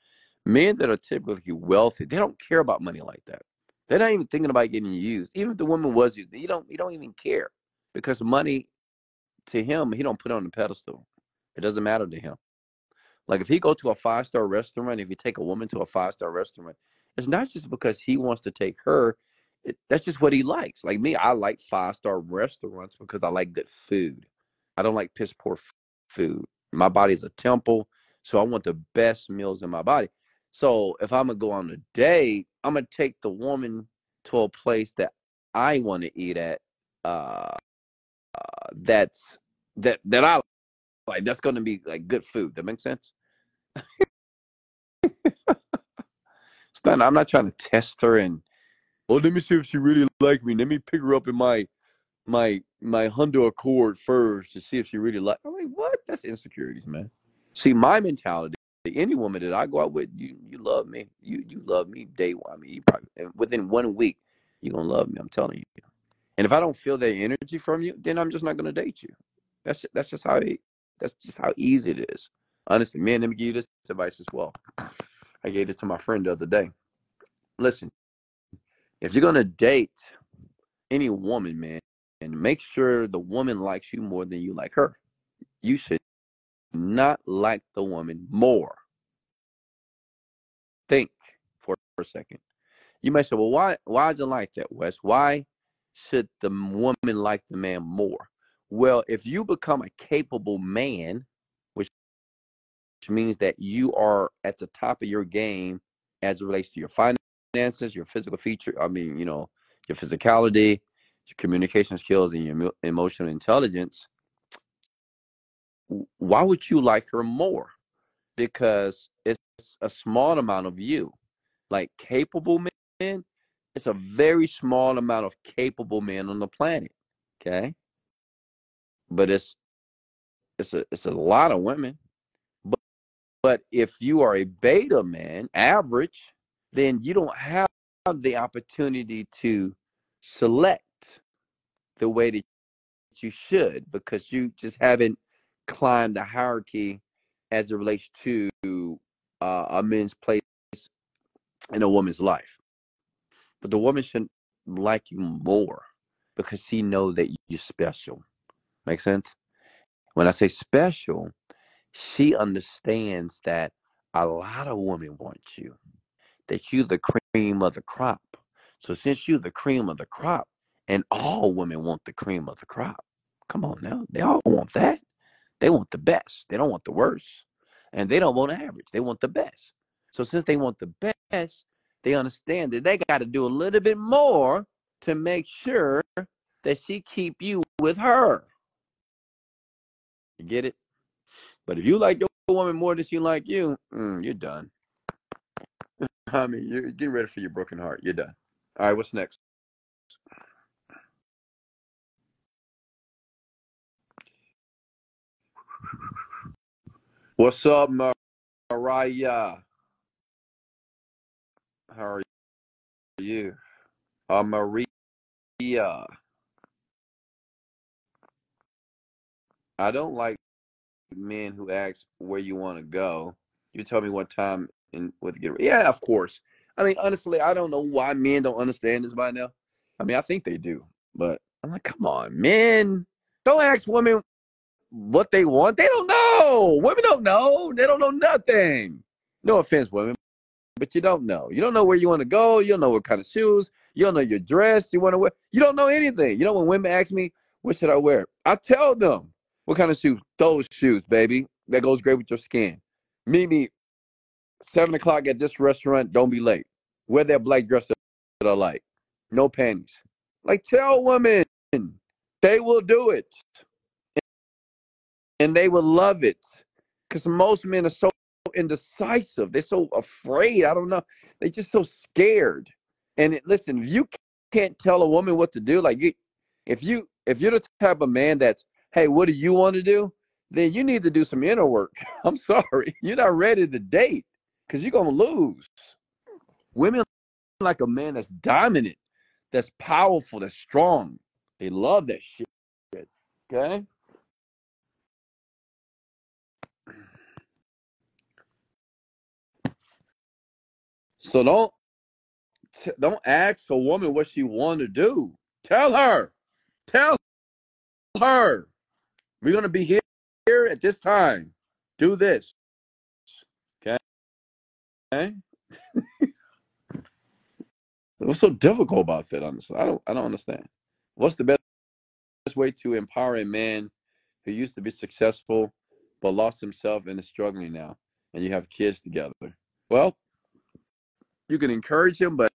Speaker 1: Men that are typically wealthy, they don't care about money like that. They're not even thinking about getting used. Even if the woman was used, you don't you don't even care. Because money to him, he don't put on the pedestal. It doesn't matter to him. Like if he go to a five star restaurant, if you take a woman to a five star restaurant, it's not just because he wants to take her it, that's just what he likes. Like me, I like five star restaurants because I like good food. I don't like piss poor f- food. My body's a temple, so I want the best meals in my body. So if I'm gonna go on a date, I'm gonna take the woman to a place that I want to eat at. Uh, uh, that's that that I like. That's gonna be like good food. That makes sense. I'm not trying to test her and well, let me see if she really like me. Let me pick her up in my my my Honda Accord first to see if she really like. I'm like, what? That's insecurities, man. See, my mentality, any woman that I go out with, you you love me. You you love me day one. I mean, you probably within one week, you're gonna love me. I'm telling you. And if I don't feel that energy from you, then I'm just not gonna date you. That's that's just how it, that's just how easy it is. Honestly, man, let me give you this advice as well. I gave it to my friend the other day. Listen, if you're gonna date any woman, man, and make sure the woman likes you more than you like her. You should not like the woman more. Think for a second. You may say, well, why why is it like that, Wes? Why should the woman like the man more? Well, if you become a capable man, which means that you are at the top of your game as it relates to your finances, your physical feature, I mean, you know, your physicality, your communication skills, and your emotional intelligence, why would you like her more? Because it's a small amount of you. Like capable men, it's a very small amount of capable men on the planet. Okay. But it's it's a it's a lot of women. But but if you are a beta man, average, then you don't have the opportunity to select the way that you should because you just haven't climbed the hierarchy as it relates to uh, a man's place in a woman's life. But the woman should like you more because she know that you're special. Make sense? When I say special, she understands that a lot of women want you, that you're the cream of the crop. So since you're the cream of the crop, and all women want the cream of the crop. Come on now. They all want that. They want the best. They don't want the worst. And they don't want average. They want the best. So since they want the best, they understand that they got to do a little bit more to make sure that she keep you with her. You get it? But if you like your woman more than she like you, mm, you're done. I mean, you're getting ready for your broken heart. You're done. All right, what's next? What's up, Mariah? How are you? Uh, Maria. I don't like men who ask where you want to go. You tell me what time and what to get. Yeah, of course. I mean, honestly, I don't know why men don't understand this by now. I mean, I think they do, but I'm like, come on, men. Don't ask women what they want. They don't know. Women don't know. They don't know nothing. No offense, women, but you don't know. You don't know where you want to go. You don't know what kind of shoes. You don't know your dress you want to wear. You don't know anything. You know when women ask me, what should I wear? I tell them what kind of shoes. Those shoes, baby. That goes great with your skin. Meet me seven o'clock at this restaurant. Don't be late. Wear that black dress that I like. No panties. Like tell women, they will do it and they will love it because most men are so indecisive. They're so afraid. I don't know. They're just so scared. And it, listen, if you can't tell a woman what to do, like you, if you if you're the type of man that's, hey, what do you want to do? Then you need to do some inner work. I'm sorry, you're not ready to date because you're gonna lose. Women like a man that's dominant, that's powerful, that's strong. They love that shit. Okay. So don't don't ask a woman what she want to do. Tell her. Tell her. We're gonna be here, here at this time. Do this. Okay. Okay. What's so difficult about that? Honestly, I don't. I don't understand. What's the best way to empower a man who used to be successful but lost himself and is struggling now, and you have kids together? Well, you can encourage him, but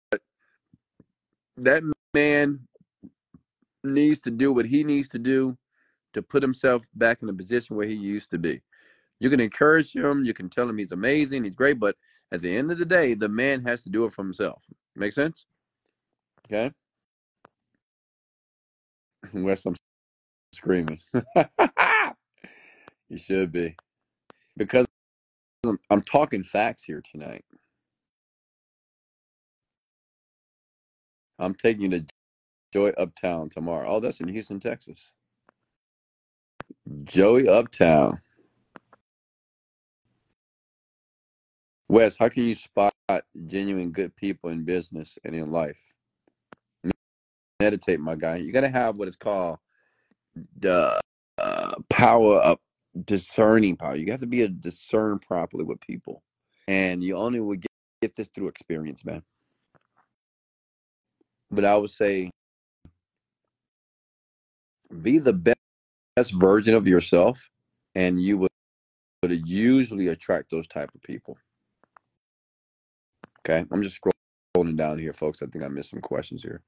Speaker 1: that man needs to do what he needs to do to put himself back in the position where he used to be. You can encourage him, you can tell him he's amazing, he's great, but at the end of the day, the man has to do it for himself. Make sense? Okay. Wes, I'm screaming. you should be. because I'm, I'm talking facts here tonight. I'm taking you to Joey Uptown tomorrow. Oh, that's in Houston, Texas. Joey Uptown. Wes, how can you spot genuine good people in business and in life? Meditate, my guy. You got to have what is called the uh, power of discerning power. You have to be to discern properly with people, and you only will get, get this through experience, man. But I would say, be the best version of yourself, and you would would usually attract those type of people. Okay, I'm just scrolling down here, folks. I think I missed some questions here.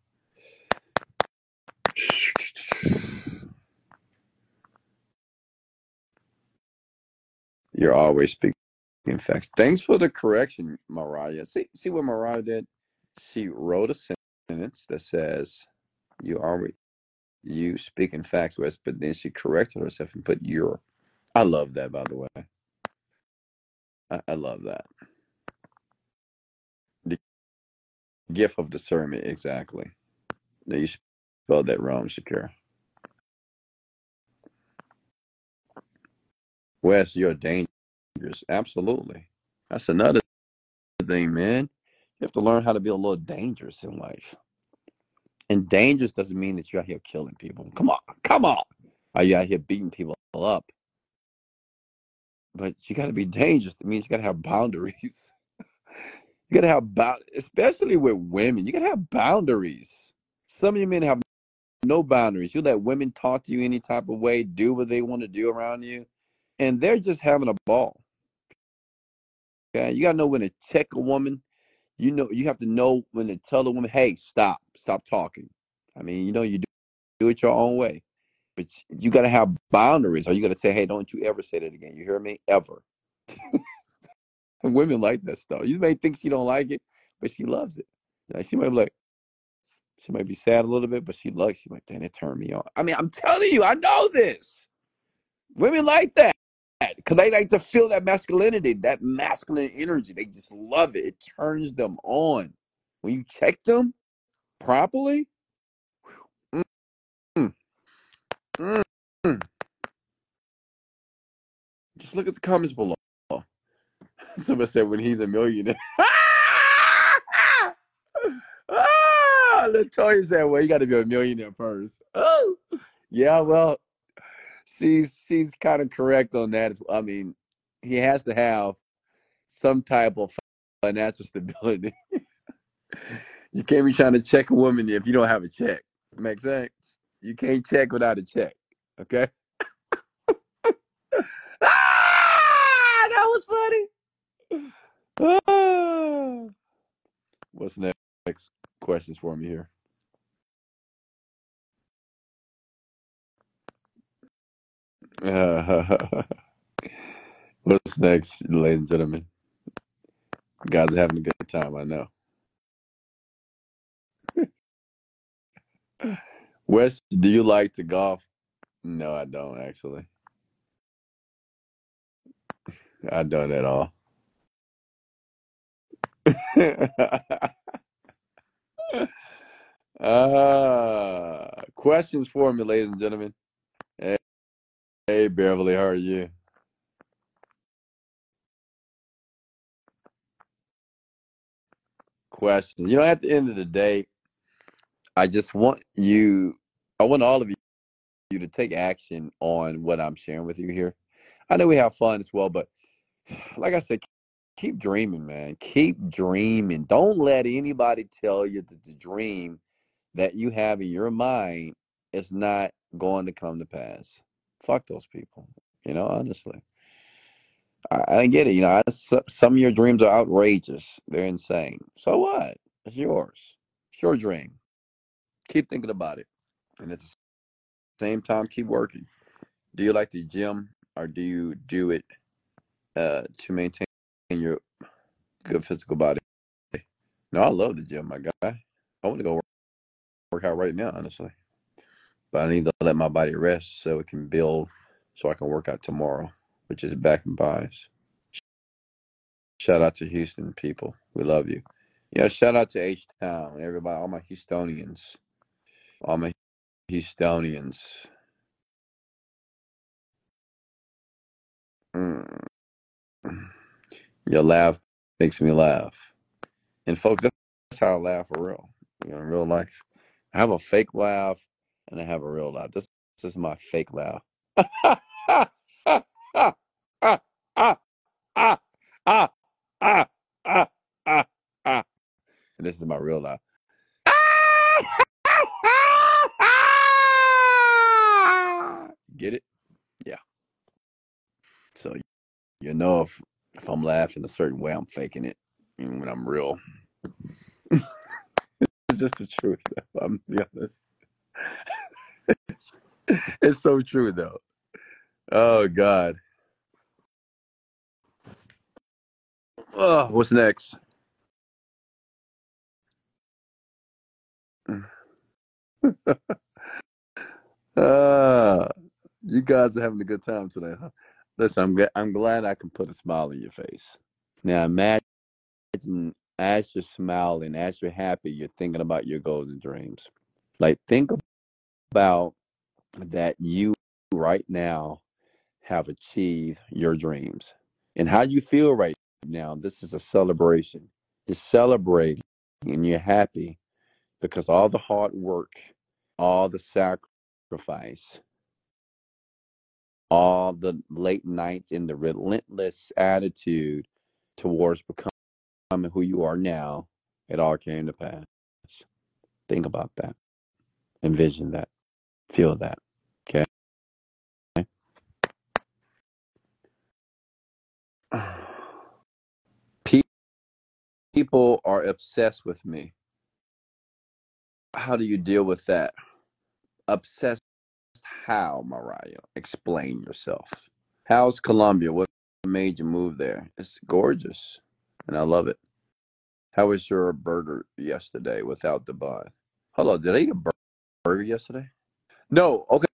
Speaker 1: You're always speaking facts. Thanks for the correction, Mariah. See, see what Mariah did? She wrote a sentence that says, "You always you speaking facts, Wes," but then she corrected herself and put "your." I love that, by the way. I, I love that. The gift of discernment, exactly. No, you spelled that wrong, Shakira. Wes, you're dangerous. Absolutely. That's another thing, man. You have to learn how to be a little dangerous in life. And dangerous doesn't mean that you're out here killing people. Come on, come on. Are you out here beating people up? But you got to be dangerous. It means you got to have boundaries. You got to have bound, especially with women. You got to have boundaries. Some of you men have no boundaries. You let women talk to you any type of way, do what they want to do around you, and they're just having a ball. Okay, you got to know when to check a woman. You know, you have to know when to tell a woman, "Hey, stop, stop talking." I mean, you know, you do, do it your own way, but you got to have boundaries, or you got to say, "Hey, don't you ever say that again." You hear me? Ever. Women like that stuff. You may think she don't like it, but she loves it. Like she might be like, she might be sad a little bit, but she likes. She might, damn, it turned me on. I mean, I'm telling you, I know this. Women like that because they like to feel that masculinity, that masculine energy. They just love it. It turns them on. When you check them properly, mm, mm, mm, just look at the comments below. Somebody said when he's a millionaire. ah, Latoya said, "Well, you got to be a millionaire first. Oh, yeah. Well, she's she's kind of correct on that. I mean, he has to have some type of financial stability. you can't be trying to check a woman if you don't have a check. Make sense? You can't check without a check. Okay. ah, that was funny. What's? Next questions for me here. what's next, ladies and gentlemen? Guys are having a good time, I know. Wes, do you like to golf? No, I don't actually. I don't at all. uh, questions for me, ladies and gentlemen. Hey, Beverly, how are you? Question. You know, at the end of the day, I just want you, I want all of you to take action on what I'm sharing with you here. I know we have fun as well, but like I said, keep dreaming, man. Keep dreaming. Don't let anybody tell you that the dream that you have in your mind is not going to come to pass. Fuck those people. You know, honestly. I, I get it. You know, I, some of your dreams are outrageous. They're insane. So what? It's yours. It's your dream. Keep thinking about it. And at the same time, keep working. Do you like the gym or do you do it uh, to maintain your good physical body? No, I love the gym, my guy. I want to go work, work out right now, honestly. But I need to let my body rest so it can build so I can work out tomorrow. which is back and buys. Shout out to Houston people. We love you. Yeah, shout out to H Town, everybody, all my Houstonians. All my Houstonians. Mm. Your laugh makes me laugh. And folks, that's how I laugh for real. You know, in real life. I have a fake laugh and I have a real laugh. This, this is my fake laugh. And this is my real laugh. Get it? Yeah. So you know if if I'm laughing a certain way, I'm faking it. When I'm real, it's just the truth. Though. I'm be honest. It's, so true though. Oh God. Oh, what's next? uh, you guys are having a good time today, huh? Listen, I'm glad, I'm glad I can put a smile on your face. Now imagine as you're smiling, as you're happy, you're thinking about your goals and dreams. Like think about that you right now have achieved your dreams. And how you feel right now, this is a celebration. You're celebrating and you're happy because all the hard work, all the sacrifice, all the late nights and the relentless attitude towards becoming who you are now, it all came to pass. Think about that. Envision that. Feel that. Okay. Pe- People are obsessed with me. How do you deal with that? Obsessed how, Mariah? Explain yourself. How's Colombia? What made you move there? It's gorgeous, and I love it. How was your burger yesterday without the bun? Hello, did I eat a burger yesterday? No. Okay,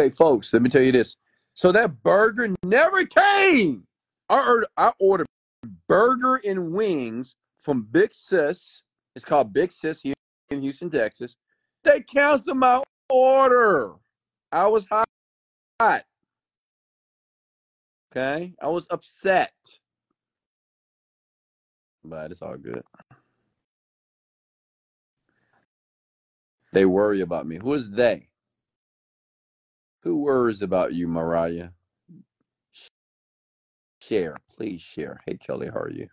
Speaker 1: okay, folks. Let me tell you this. So that burger never came. I ordered, I ordered burger and wings from Big Sis. It's called Big Sis here in Houston, Texas. They canceled my order. I was hot. Okay, I was upset, but it's all good. They worry about me. Who is they? Who worries about you, Mariah? Share, please share. Hey, Kelly, how are you?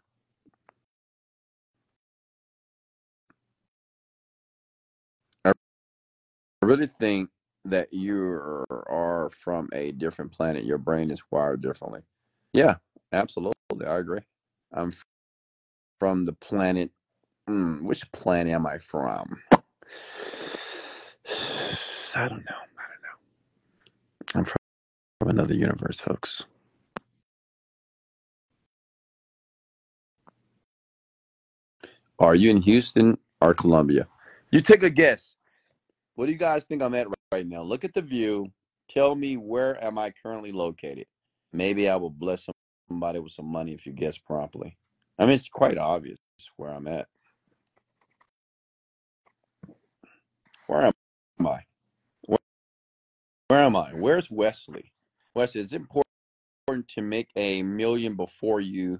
Speaker 1: I really think that you are from a different planet. Your brain is wired differently. Yeah, absolutely. I agree. I'm from the planet. Hmm, which planet am I from? I don't know. I'm from, from another universe, folks. Are you in Houston or Colombia? You take a guess. What do you guys think I'm at right now? Look at the view. Tell me where am I currently located. Maybe I will bless somebody with some money if you guess promptly. I mean, it's quite obvious where I'm at. Where am I? Where, where am I? Where's Wesley? Wesley, it's important to make a million before you,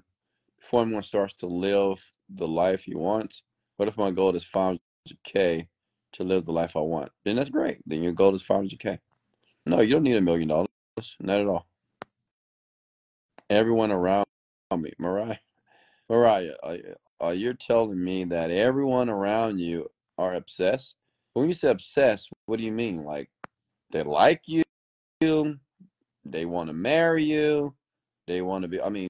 Speaker 1: before anyone starts to live the life you want. What if my goal is 500K to live the life I want? Then that's great. Then your goal is 500K. No, you don't need a million dollars. Not at all. Everyone around me, Mariah, Mariah, uh, you're telling me that everyone around you are obsessed. When you say obsessed, what do you mean? Like they like you, they want to marry you, they want to be. I mean,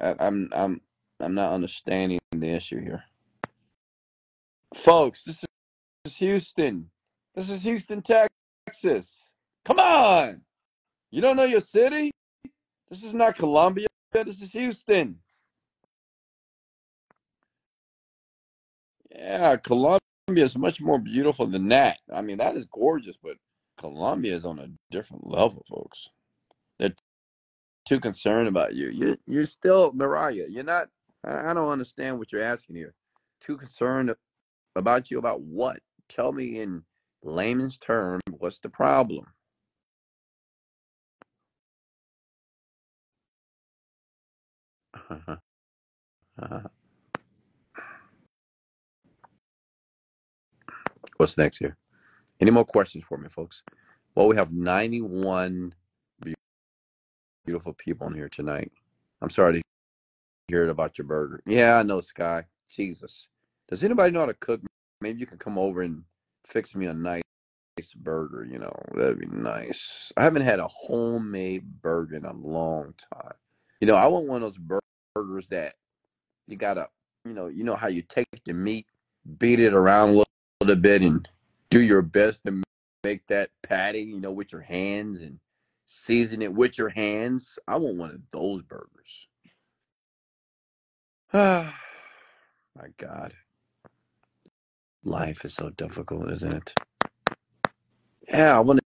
Speaker 1: I'm I'm I'm not understanding the issue here, folks. This is Houston. This is Houston, Texas. Come on, you don't know your city? This is not Colombia. This is Houston. Yeah, Colombia is much more beautiful than that. I mean, that is gorgeous, but Colombia is on a different level, folks. They're too concerned about you. You you're still Mariah. You're not. I don't understand what you're asking here. Too concerned about you about what? Tell me in layman's term. What's the problem? What's next here? Any more questions for me, folks? Well, we have 91 beautiful people in here tonight. I'm sorry to hear it about your burger. Yeah, I know, Sky. Jesus. Does anybody know how to cook? Maybe you can come over and fix me a nice burger, you know. That'd be nice. I haven't had a homemade burger in a long time. You know, I want one of those burgers that you gotta, you know, you know how you take the meat, beat it around a little, little bit, and do your best to make that patty, you know, with your hands and season it with your hands. I want one of those burgers. Ah, my God. Life is so difficult, isn't it? Yeah, I want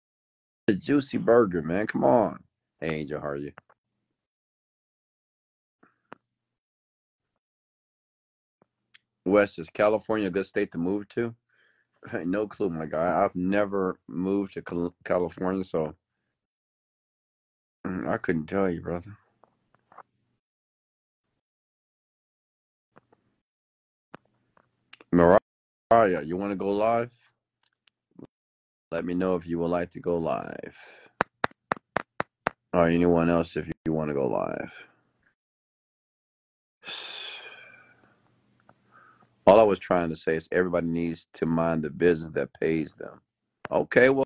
Speaker 1: a juicy burger, man. Come on. Hey, Angel, how are you? West, is California a good state to move to? no clue, my guy. I've never moved to California, so mm, I couldn't tell you, brother. Mariah, you want to go live? Let me know if you would like to go live. Or anyone else if you want to go live. All I was trying to say is everybody needs to mind the business that pays them. Okay, well,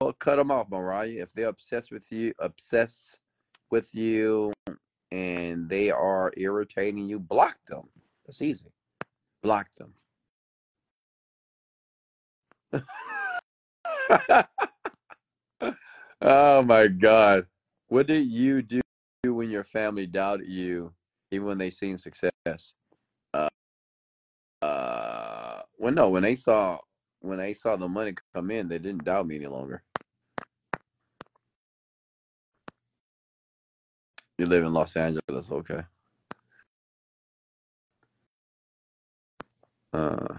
Speaker 1: well cut them off, Mariah. If they're obsessed with you, obsessed with you, and they are irritating you, block them. That's easy. Block them. oh my God. What did you do when your family doubted you, even when they seen success? Uh, well, no, when they saw when they saw the money come in, they didn't doubt me any longer. You live in Los Angeles, okay? Uh,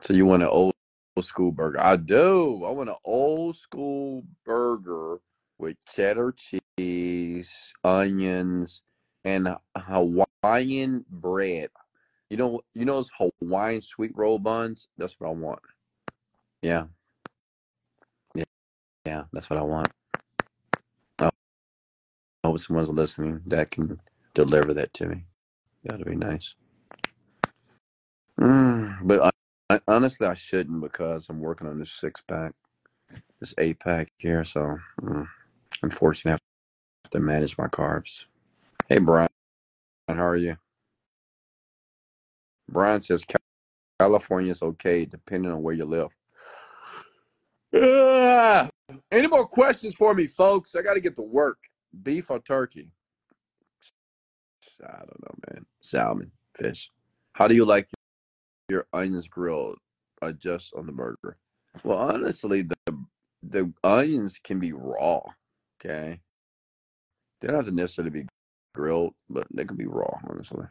Speaker 1: so you want an old school burger? I do. I want an old school burger with cheddar cheese, onions, and Hawaiian bread. You know, you know those Hawaiian sweet roll buns. That's what I want. Yeah, yeah, yeah. That's what I want. I hope someone's listening that can deliver that to me. That'd be nice. Mm, but I, I, honestly, I shouldn't because I'm working on this six pack, this eight pack here. So, mm, unfortunately, I have to manage my carbs. Hey, Brian, how are you? Brian says California is okay depending on where you live. Any more questions for me, folks? I got to get to work. Beef or turkey? I don't know, man. Salmon, fish. How do you like your onions grilled or just on the burger? Well, honestly, the the onions can be raw. Okay, they don't have to necessarily be grilled, but they can be raw, honestly.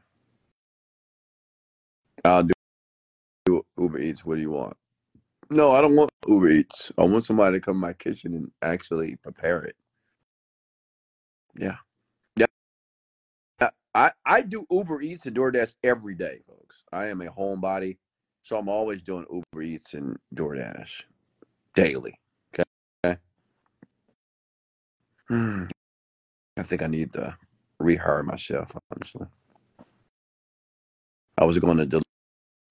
Speaker 1: I'll do Uber Eats. What do you want? No, I don't want Uber Eats. I want somebody to come to my kitchen and actually prepare it. Yeah. Yeah. I, I do Uber Eats and DoorDash every day, folks. I am a homebody, so I'm always doing Uber Eats and DoorDash daily. Okay. Hmm. I think I need to rehire myself, honestly. I was going to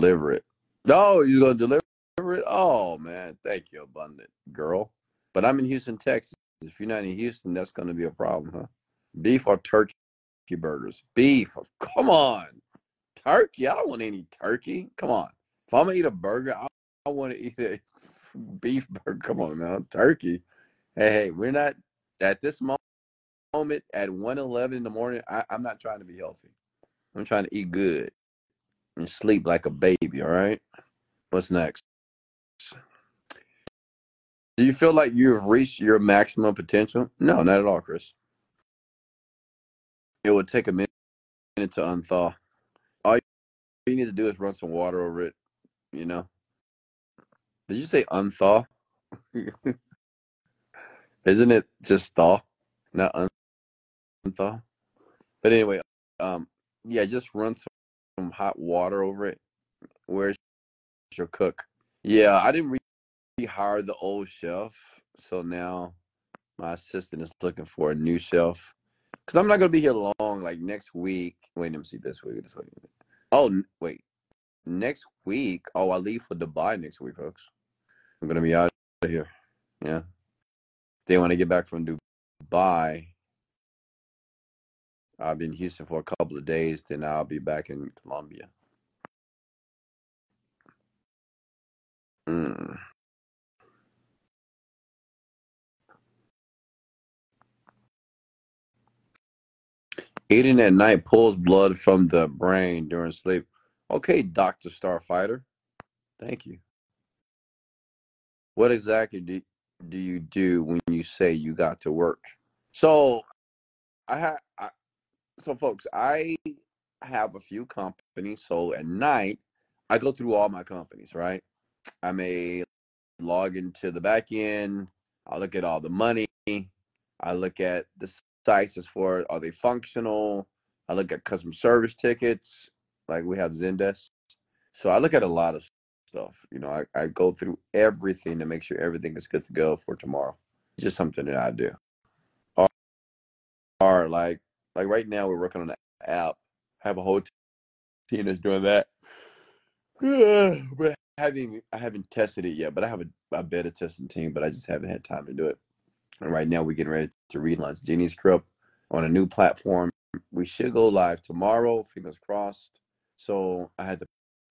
Speaker 1: deliver it. No, you're going to deliver it? Oh, man. Thank you, Abundant Girl. But I'm in Houston, Texas. If you're not in Houston, that's going to be a problem, huh? Beef or turkey burgers? Beef. Come on. Turkey? I don't want any turkey. Come on. If I'm going to eat a burger, I, I want to eat a beef burger. Come on, man. Turkey. Hey, hey, we're not at this moment moment at 1.11 in the morning, I, I'm not trying to be healthy. I'm trying to eat good and sleep like a baby, all right? What's next? Do you feel like you've reached your maximum potential? No, not at all, Chris. It would take a minute to unthaw. All you need to do is run some water over it, you know? Did you say unthaw? Isn't it just thaw, not unthaw? But anyway, um, yeah, just run some, some hot water over it. Where's your cook? Yeah, I didn't rehire the old chef, so now my assistant is looking for a new chef. Cause I'm not gonna be here long. Like next week. Wait, let me see this week. This week. Oh, wait. Next week. Oh, I leave for Dubai next week, folks. I'm gonna be out of here. Yeah. They want to get back from Dubai. I'll be in Houston for a couple of days, then I'll be back in Colombia. Mm. Eating at night pulls blood from the brain during sleep. Okay, Dr. Starfighter. Thank you. What exactly do, do you do when you say you got to work? So I have so folks, I have a few companies. So at night, I go through all my companies, right? I may log into the back end. I look at all the money. I look at the sites as far are they functional. I look at customer service tickets, like we have Zendesk. So I look at a lot of stuff. You know, I, I go through everything to make sure everything is good to go for tomorrow. It's just something that I do. Or, or like like right now we're working on an app. I have a whole team that's doing that. but I haven't I haven't tested it yet, but I have a, a beta testing team, but I just haven't had time to do it. And right now we're getting ready to relaunch Genie's Script on a new platform. We should go live tomorrow, fingers crossed. So I had to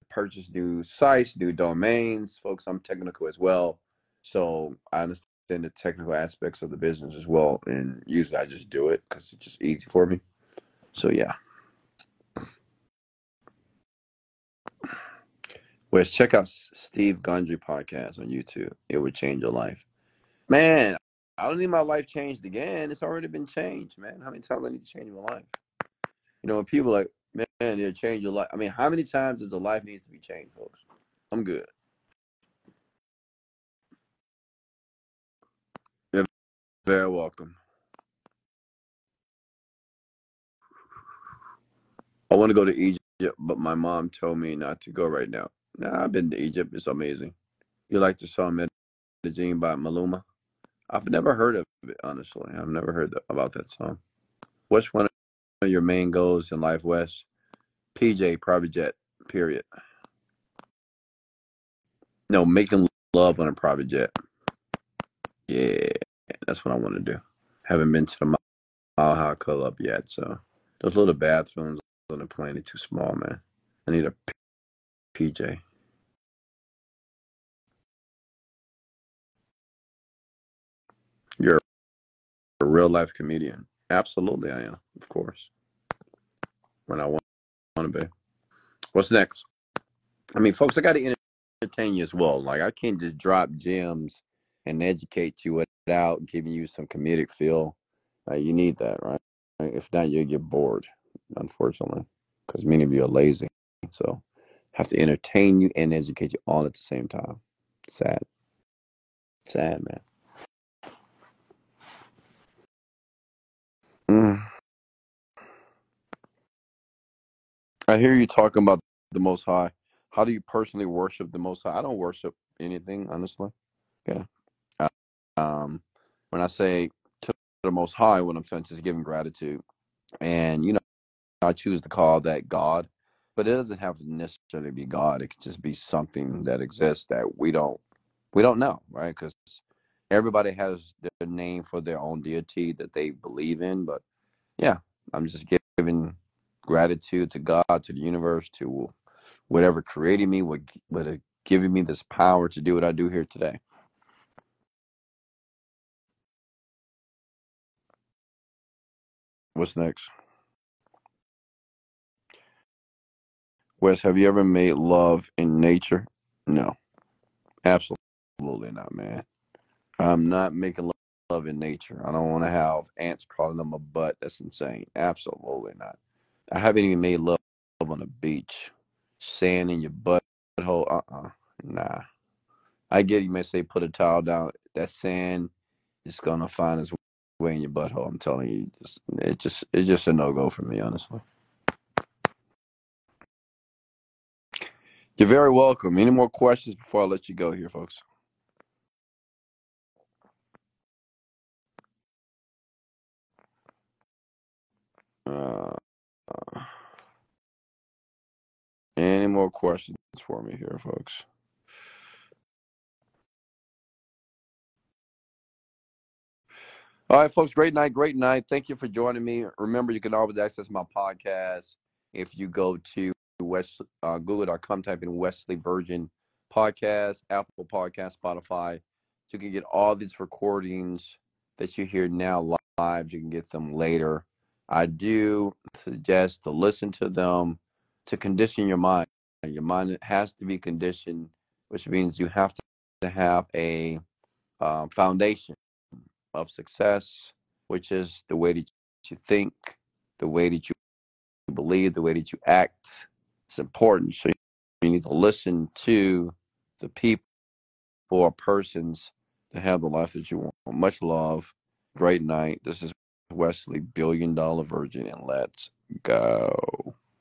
Speaker 1: purchase new sites, new domains. Folks, I'm technical as well. So I understand the technical aspects of the business as well. And usually I just do it because it's just easy for me. So yeah. Whereas check out Steve Gundry podcast on YouTube. It would change your life. Man, I don't need my life changed again. It's already been changed, man. How many times I need to change my life? You know, when people like, man, it'll change your life. I mean, how many times does the life need to be changed, folks? I'm good. Very welcome. I want to go to Egypt, but my mom told me not to go right now. Nah, I've been to Egypt. It's amazing. You like the song Medellin by Maluma? I've never heard of it, honestly. I've never heard about that song. What's one of your main goals in life, Wes? PJ, private jet, period. No, making love on a private jet. Yeah, that's what I want to do. Haven't been to the Mile High Club yet, so those little bathrooms on the plane are too small, man. I need a PJ. You're a real life comedian. Absolutely, I am. Of course. When I want, want to be. What's next? I mean, folks, I got to entertain you as well. Like, I can't just drop gems and educate you without giving you some comedic feel. Uh, you need that, right? If not, you'll get bored, unfortunately, because many of you are lazy. So, have to entertain you and educate you all at the same time. Sad. Sad, man. Mm. I hear you talking about the Most High. How do you personally worship the Most High? I don't worship anything, honestly. Yeah. Um, when I say to the Most High, what I'm saying is giving gratitude, and you know, I choose to call that God, but it doesn't have to necessarily be God. It could just be something that exists that we don't we don't know, right? Because everybody has their name for their own deity that they believe in. But yeah, I'm just giving gratitude to God, to the universe, to whatever created me, what what giving me this power to do what I do here today. What's next? Wes, have you ever made love in nature? No, absolutely not, man. I'm not making lo- love in nature. I don't want to have ants crawling on my butt. That's insane. Absolutely not. I haven't even made love on the beach. Sand in your butthole. Uh uh Nah. I get you may say put a towel down. That sand is gonna find its way in your butthole. I'm telling you, just, it just it's just a no go for me, honestly. You're very welcome. Any more questions before I let you go here, folks? Uh, any more questions for me here, folks? All right, folks. Great night. Great night. Thank you for joining me. Remember, you can always access my podcast if you go to West uh, Google.com, type in Wesley Virgin Podcast, Apple Podcast, Spotify. You can get all these recordings that you hear now live. You can get them later. I do suggest to listen to them to condition your mind. Your mind has to be conditioned, which means you have to have a uh, foundation of success, which is the way that you think, the way that you believe, the way that you act. It's important. So you need to listen to the people or persons to have the life that you want. Much love. Great night. This is Wesley, Billion Dollar Virgin, and let's go.